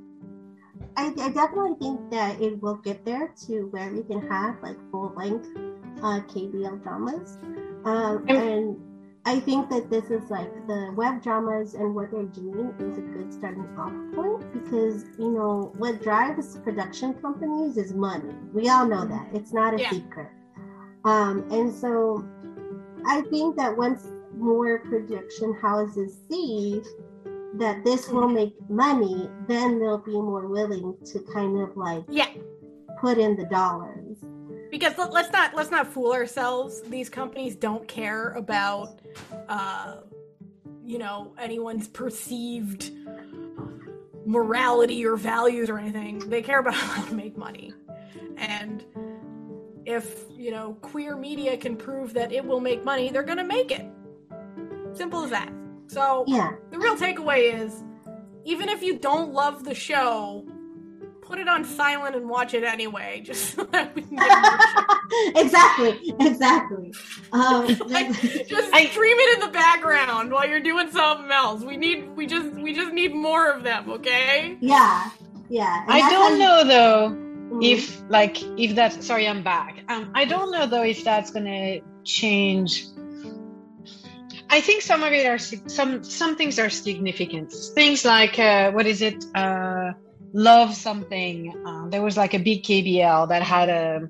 I, I definitely think that it will get there to where we can have like full length uh, KBL dramas. Um, and I think that this is like the web dramas and what they're doing is a good starting off point because you know what drives production companies is money. We all know that. It's not a Yeah. secret. Um, and so I think that once more production houses see that this will make money, then they'll be more willing to kind of like Yeah, put in the dollars. Because let- let's not let's not fool ourselves. These companies don't care about, uh, you know, anyone's perceived morality or values or anything. They care about <laughs> how to make money, and if you know queer media can prove that it will make money, they're gonna make it. Simple as that. So Yeah, the real takeaway is even if you don't love the show put it on silent and watch it anyway <laughs> just so that we can get more <laughs> shit. exactly, exactly. Um, <laughs> like, just I- stream it in the background while you're doing something else we need we just we just need more of them okay yeah, yeah. And I don't how- know though Mhm. if like if that. Sorry, I'm back. Um, I don't know though if that's gonna change. I think some of it are some some things are significant. Things like uh, what is it? Uh, love something. Uh, there was like a big KBL that had a.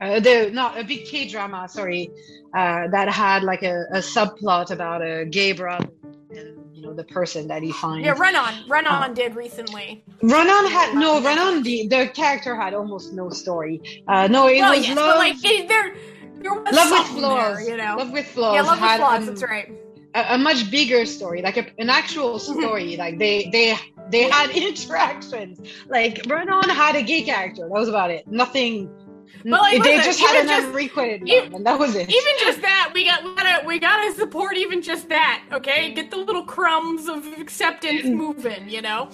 Uh, the not a big K drama, sorry, uh, that had like a, a subplot about a gay brother and you know the person that he finds. yeah run on run on did recently Run-On had no Run-On. The the character had almost no story. Uh, no, it well was yes love, like it, there there was love with flaws. there, you know Love with flaws. yeah love with flaws um, that's right a, a much bigger story, like a, an actual story. <laughs> like they they they had <laughs> interactions. Like Run-On had a gay character. That was about it. Nothing. But like, they listen, just had even an just- unrequited even- and that was it. even just that, we got we gotta we gotta support even just that. Okay, get the little crumbs of acceptance moving. You know.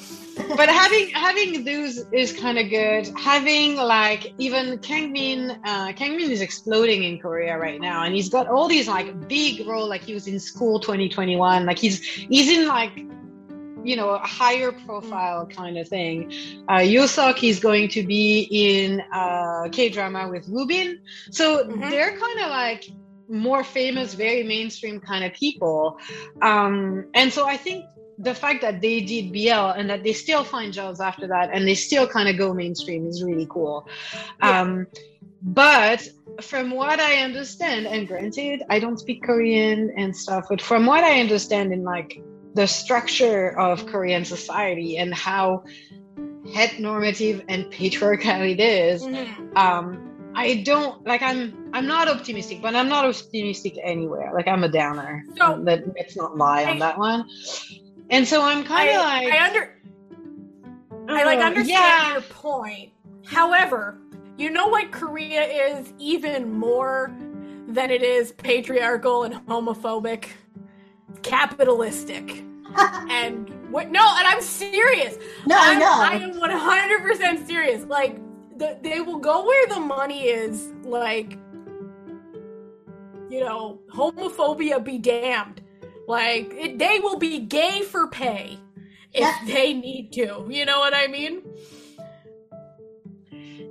but having having those is kind of good. Having like even Kangmin, uh, Kangmin is exploding in Korea right now, and he's got all these like big role. Like he was in School 2021. Like he's he's in like you know a higher profile kind of thing. Uh, Yosok is going to be in uh, K drama with Rubin, so Mhm. they're kind of like more famous, very mainstream kind of people. Um, and so I think the fact that they did BL and that they still find jobs after that and they still kind of go mainstream is really cool. Yeah. Um, but from what I understand, and granted, I don't speak Korean and stuff, but from what I understand in like the structure of Korean society and how heteronormative and patriarchal it is, Mhm. um i don't like i'm i'm not optimistic but i'm not optimistic anywhere. Like i'm a downer. So- Um, that let's not lie on I- that one. And so i'm kind of like I under I like uh, understand yeah. your point. However, you know what Korea is even more than it is patriarchal and homophobic, capitalistic, <laughs> and what? No, and I'm serious. no, I I'm, know. I am 100 percent serious. Like the, they will go where the money is. Like you know, homophobia be damned. Like it, they will be gay for pay if Yeah. they need to. You know what I mean?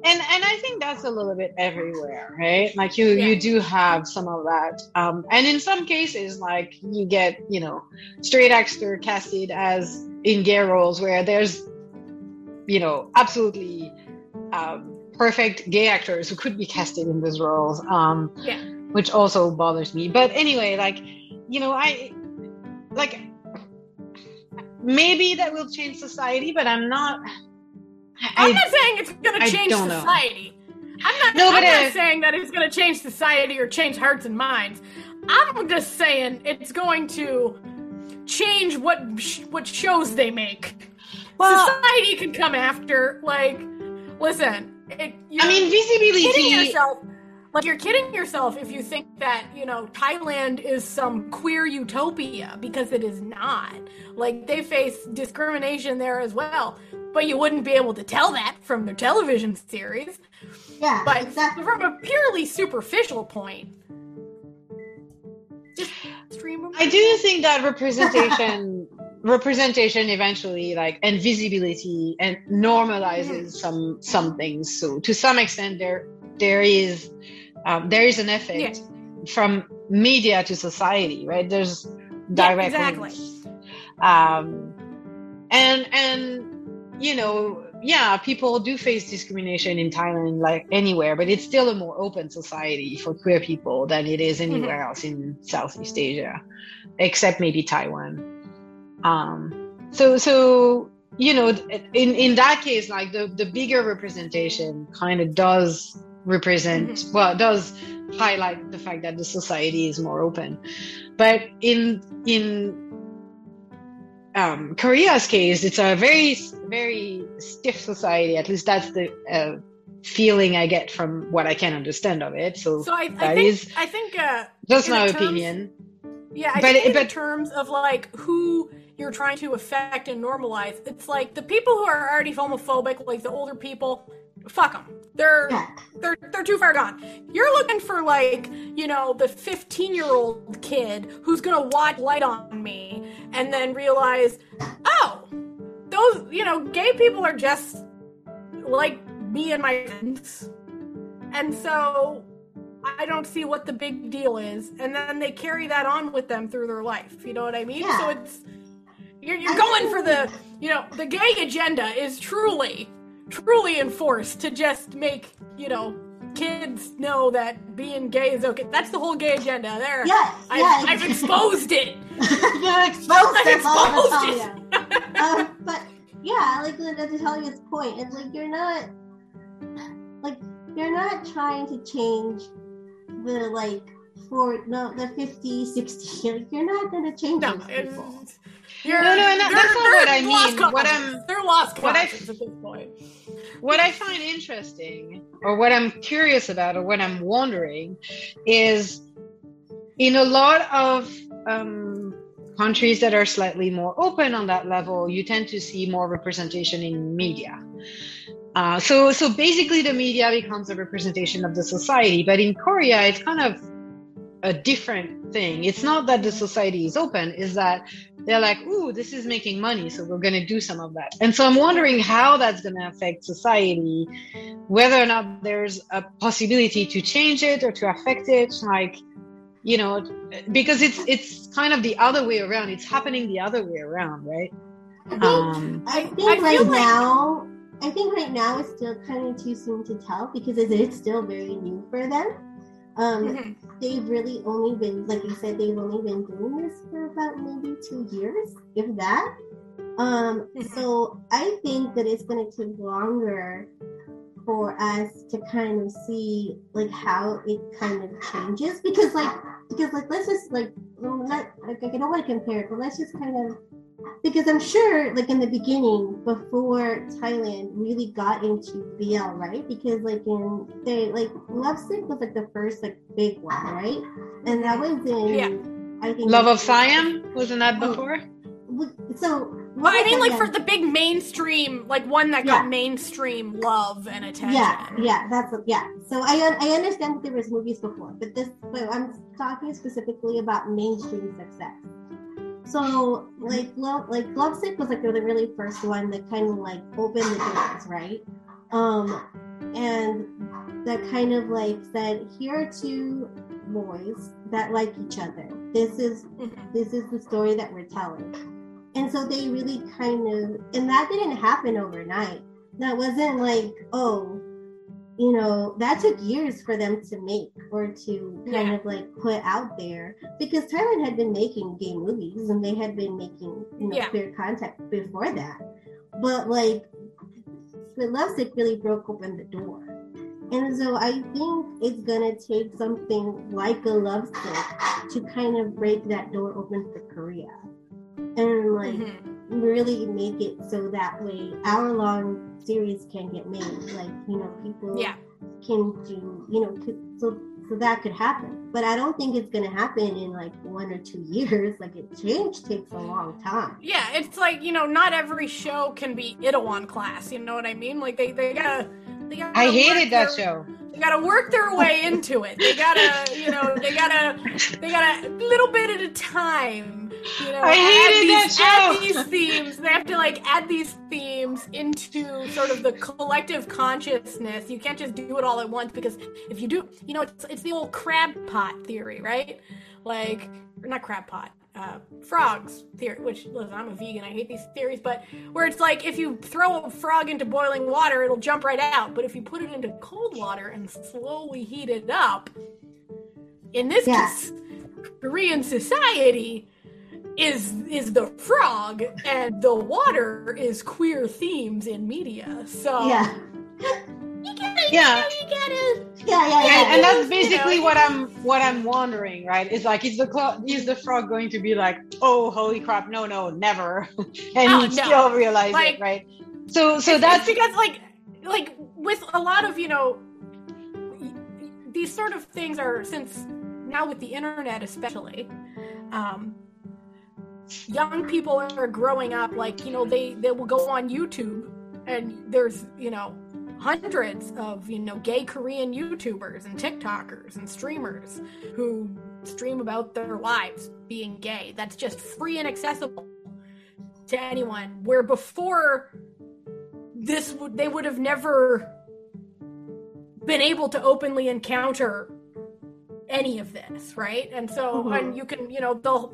And and i think that's a little bit everywhere right like you Yeah. you do have some of that um and in some cases like you get you know straight actor casted as in gay roles where there's you know absolutely um perfect gay actors who could be casted in those roles um Yeah. which also bothers me but anyway like you know i like maybe that will change society but i'm not I'm I- not saying it's going to change don't know. society. I'm not. No, I'm not saying that it's going to change society or change hearts and minds. I'm just saying it's going to change what what shows they make. Well- society can come after. Like, listen. It, I mean, kidding visibility. yourself. Like you're kidding yourself if you think that you know Thailand is some queer utopia because it is not. Like they face discrimination there as well, but you wouldn't be able to tell that from their television series. yeah, But exactly. from a purely superficial point, just stream. I do think that representation, <laughs> representation, eventually, like and visibility, and normalizes some some things. So to some extent, there there is um, there is an effect from media to society, right? There's direct exactly. Um, and and you know, yeah, people do face discrimination in Thailand, like anywhere, but it's still a more open society for queer people than it is anywhere else in Southeast Asia, except maybe Taiwan. Um, so so you know, in in that case, like the the bigger representation kind of does represent well does highlight the fact that the society is more open. But in in um, Korea's case, it's a very, very stiff society. At least that's the uh, feeling I get from what I can understand of it. So, So I, I think is I think uh, just my terms- opinion. Yeah, I But in but- terms of like who you're trying to affect and normalize, it's like the people who are already homophobic, like the older people, fuck them. They're Yeah. they're they're too far gone. You're looking for like you know the 15 year old kid who's gonna watch Light on Me and then realize, oh, those you know gay people are just like me and my friends, and so I don't see what the big deal is. And then they carry that on with them through their life. You know what I mean? Yeah. So it's you're, you're going for the you know the gay agenda is truly truly enforced to just make you know kids know that being gay is okay. That's the whole gay agenda. There, Yes, I've, yeah, I've exposed it. <laughs> You're exposed. I've exposed it. um, but yeah, like to Natalia's point, it's like you're not like you're not trying to change the like for no the 50, 60 <laughs> years, you're not gonna change No, people. You're, No, no, and that- that's not what I mean. What. I'm- they're lost what I- at this point. what I find interesting, or what I'm curious about, or what I'm wondering, is in a lot of um, countries that are slightly more open on that level, you tend to see more representation in media. Uh, so, so basically, the media becomes a representation of the society. But in Korea, it's kind of a different thing. It's not that the society is open; is that they're like, "Ooh, this is making money, so we're going to do some of that." And so I'm wondering how that's going to affect society, whether or not there's a possibility to change it or to affect it, like you know, because it's it's kind of the other way around. It's happening the other way around, right? I think, Um, I think I right like- now, I think right now it's still kind of too soon to tell because it is still very new for them. Um, Mhm. they've really only been, like you said, they've only been doing this for about maybe two years, if that. Um, Mhm. so I think that it's going to take longer for us to kind of see like how it kind of changes because like because like let's just like let like I don't want to compare it, but let's just kind of because I'm sure like in the beginning before Thailand really got into BL, right? Because like in they like Lovesick was like the first like big one, right? And that was in Yeah. I think Love of Siam wasn't that Oh. before? So But I mean, like yeah. for the big mainstream, like one that got Yeah. mainstream love and attention. Yeah, yeah, that's yeah. So I I understand that there was movies before, but this but I'm talking specifically about mainstream success. So like love like Lovesick was like the really first one that kind of like opened the doors, right? Um, and that kind of like said, here are two boys that like each other. This is Mhm. this is the story that we're telling. And so they really kind of, and that didn't happen overnight. That wasn't like, oh, you know, that took years for them to make or to kind Yeah. of like put out there because Thailand had been making gay movies and they had been making, you know, Yeah. queer content before that. But like, but Lovesick really broke open the door. And so I think it's gonna take something like a Lovesick to kind of break that door open for Korea. And like Mhm. Really make it so that way hour long series can get made. Like, you know, people Yeah. can do, you know, so so that could happen. But I don't think it's gonna happen in like one or two <laughs> years. Like it change takes a long time. Yeah, it's like you know, not every show can be Itaewon class. You know what I mean? Like they they gotta. They gotta I work hated that their- show. They gotta work their way into it. They gotta, you know, they gotta, they gotta little bit at a time. You know, I hated add that these, show. Add these themes. They have to like add these themes into sort of the collective consciousness. You can't just do it all at once because if you do, you know, it's it's the old crab pot theory, right? Like, or not crab pot. Uh, frogs theory, which listen, I'm a vegan. I hate these theories, but where it's like if you throw a frog into boiling water, it'll jump right out. But if you put it into cold water and slowly heat it up, in this Yeah. case, Korean society is is the frog, and the water is queer themes in media. So Yeah. you Yeah. Yeah, yeah, and, yeah. and that's you know, basically what I'm what I'm wondering, right? It's like is the clo- is the frog going to be like, oh holy crap, no no never, <laughs> and Oh, you no. still realize Like- it, right? So so It's- that's it's because like like with a lot of you know y- y- these sort of things are since now with the internet especially um young people are growing up like you know they they will go on youtube and there's you know hundreds of you know gay korean youtubers and tiktokers and streamers who stream about their lives being gay. That's just free and accessible to anyone. Where before this would they would have never been able to openly encounter any of this right? And so Mhm. and you can you know they'll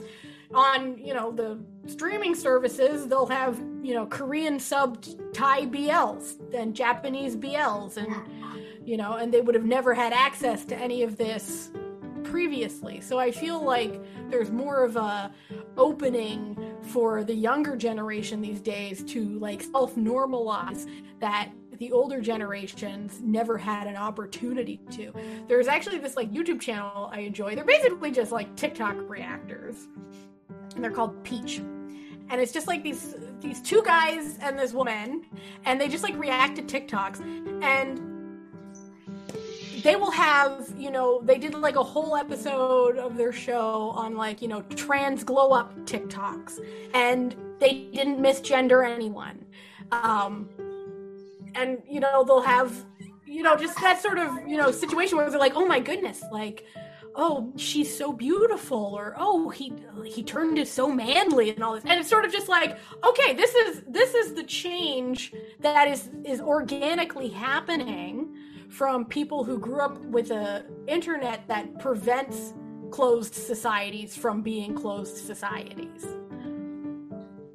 on you know the streaming services they'll have you know korean subbed thai bls and japanese bls and you know and they would have never had access to any of this previously so i feel like there's more of a opening for the younger generation these days to like self normalize that the older generations never had an opportunity to. There's actually this like YouTube channel I enjoy. They're basically just like TikTok reactors. And they're called Peach. And it's just like these these two guys and this woman and they just like react to TikToks and they will have, you know, they did like a whole episode of their show on like, you know, trans glow up TikToks and they didn't misgender anyone. Um, and, you know, they'll have, you know, just that sort of, you know, situation where they're like, oh my goodness, like, oh she's so beautiful or oh he he turned it so manly and all this and it's sort of just like okay this is this is the change that is is organically happening from people who grew up with a internet that prevents closed societies from being closed societies.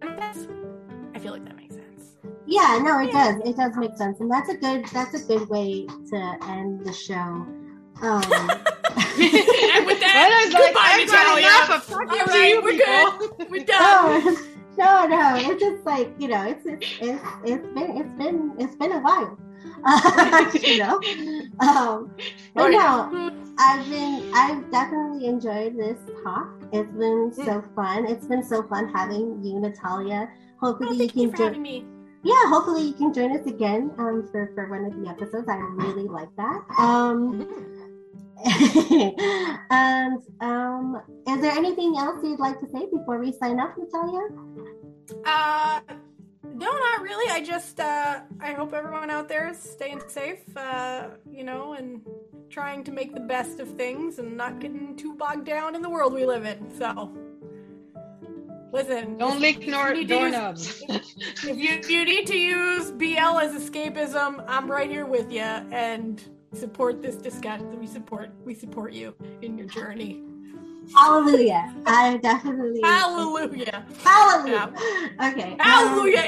I feel like that makes sense. Yeah, no, it does. It does make sense, and that's a good that's a good way to end the show. Um, <laughs> and with that, goodbye, like, Natalia. All right, we're good. We're <laughs> done. <laughs> No, no, no. It's just like you know, it's it's it's, it's been it's been it's been a while. <laughs> you know. Um, but no, I've been I've definitely enjoyed this talk. It's been so fun. It's been so fun having you, Natalia. Hopefully oh, you can you join me. Yeah, hopefully you can join us again um, for, for one of the episodes. I really like that. Um, <laughs> and um, is there anything else you'd like to say before we sign off, Natalia? Uh, no, not really. I just uh, I hope everyone out there is staying safe, uh, you know, and trying to make the best of things and not getting too bogged down in the world we live in. So, listen, don't lick nor- doorknobs. if, you if you need to use BL as escapism, I'm right here with you and support this discussion. We support we support you in your journey. Hallelujah. I definitely. Hallelujah. Hallelujah. Yeah. Okay. Hallelujah.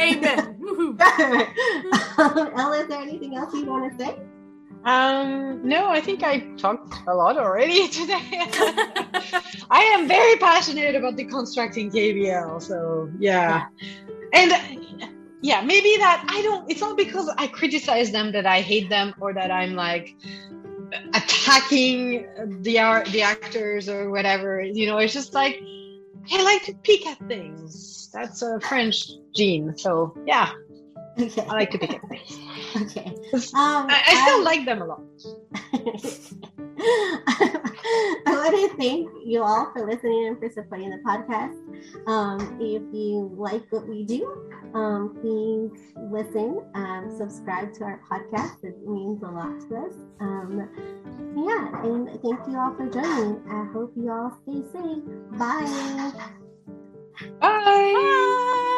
<laughs> Um, Amen. Ella, is there anything else you want to say? Um, no, I think I talked a lot already <laughs> today. <laughs> I am very passionate about deconstructing KBL, so yeah. And yeah, maybe that I don't, it's not because I criticize them that I hate them or that I'm like, attacking the art, the actors or whatever. You know, it's just like I like to peek at things. That's a French gene. So yeah, okay. I like to pick at things. Okay. Um, I, I still I, like them a lot. <laughs> I want to thank you all for listening and for supporting the podcast. Um, if you like what we do, um, please listen, um, subscribe to our podcast. It means a lot to us. Um, yeah, and thank you all for joining. I hope you all stay safe. Bye. Bye. Bye.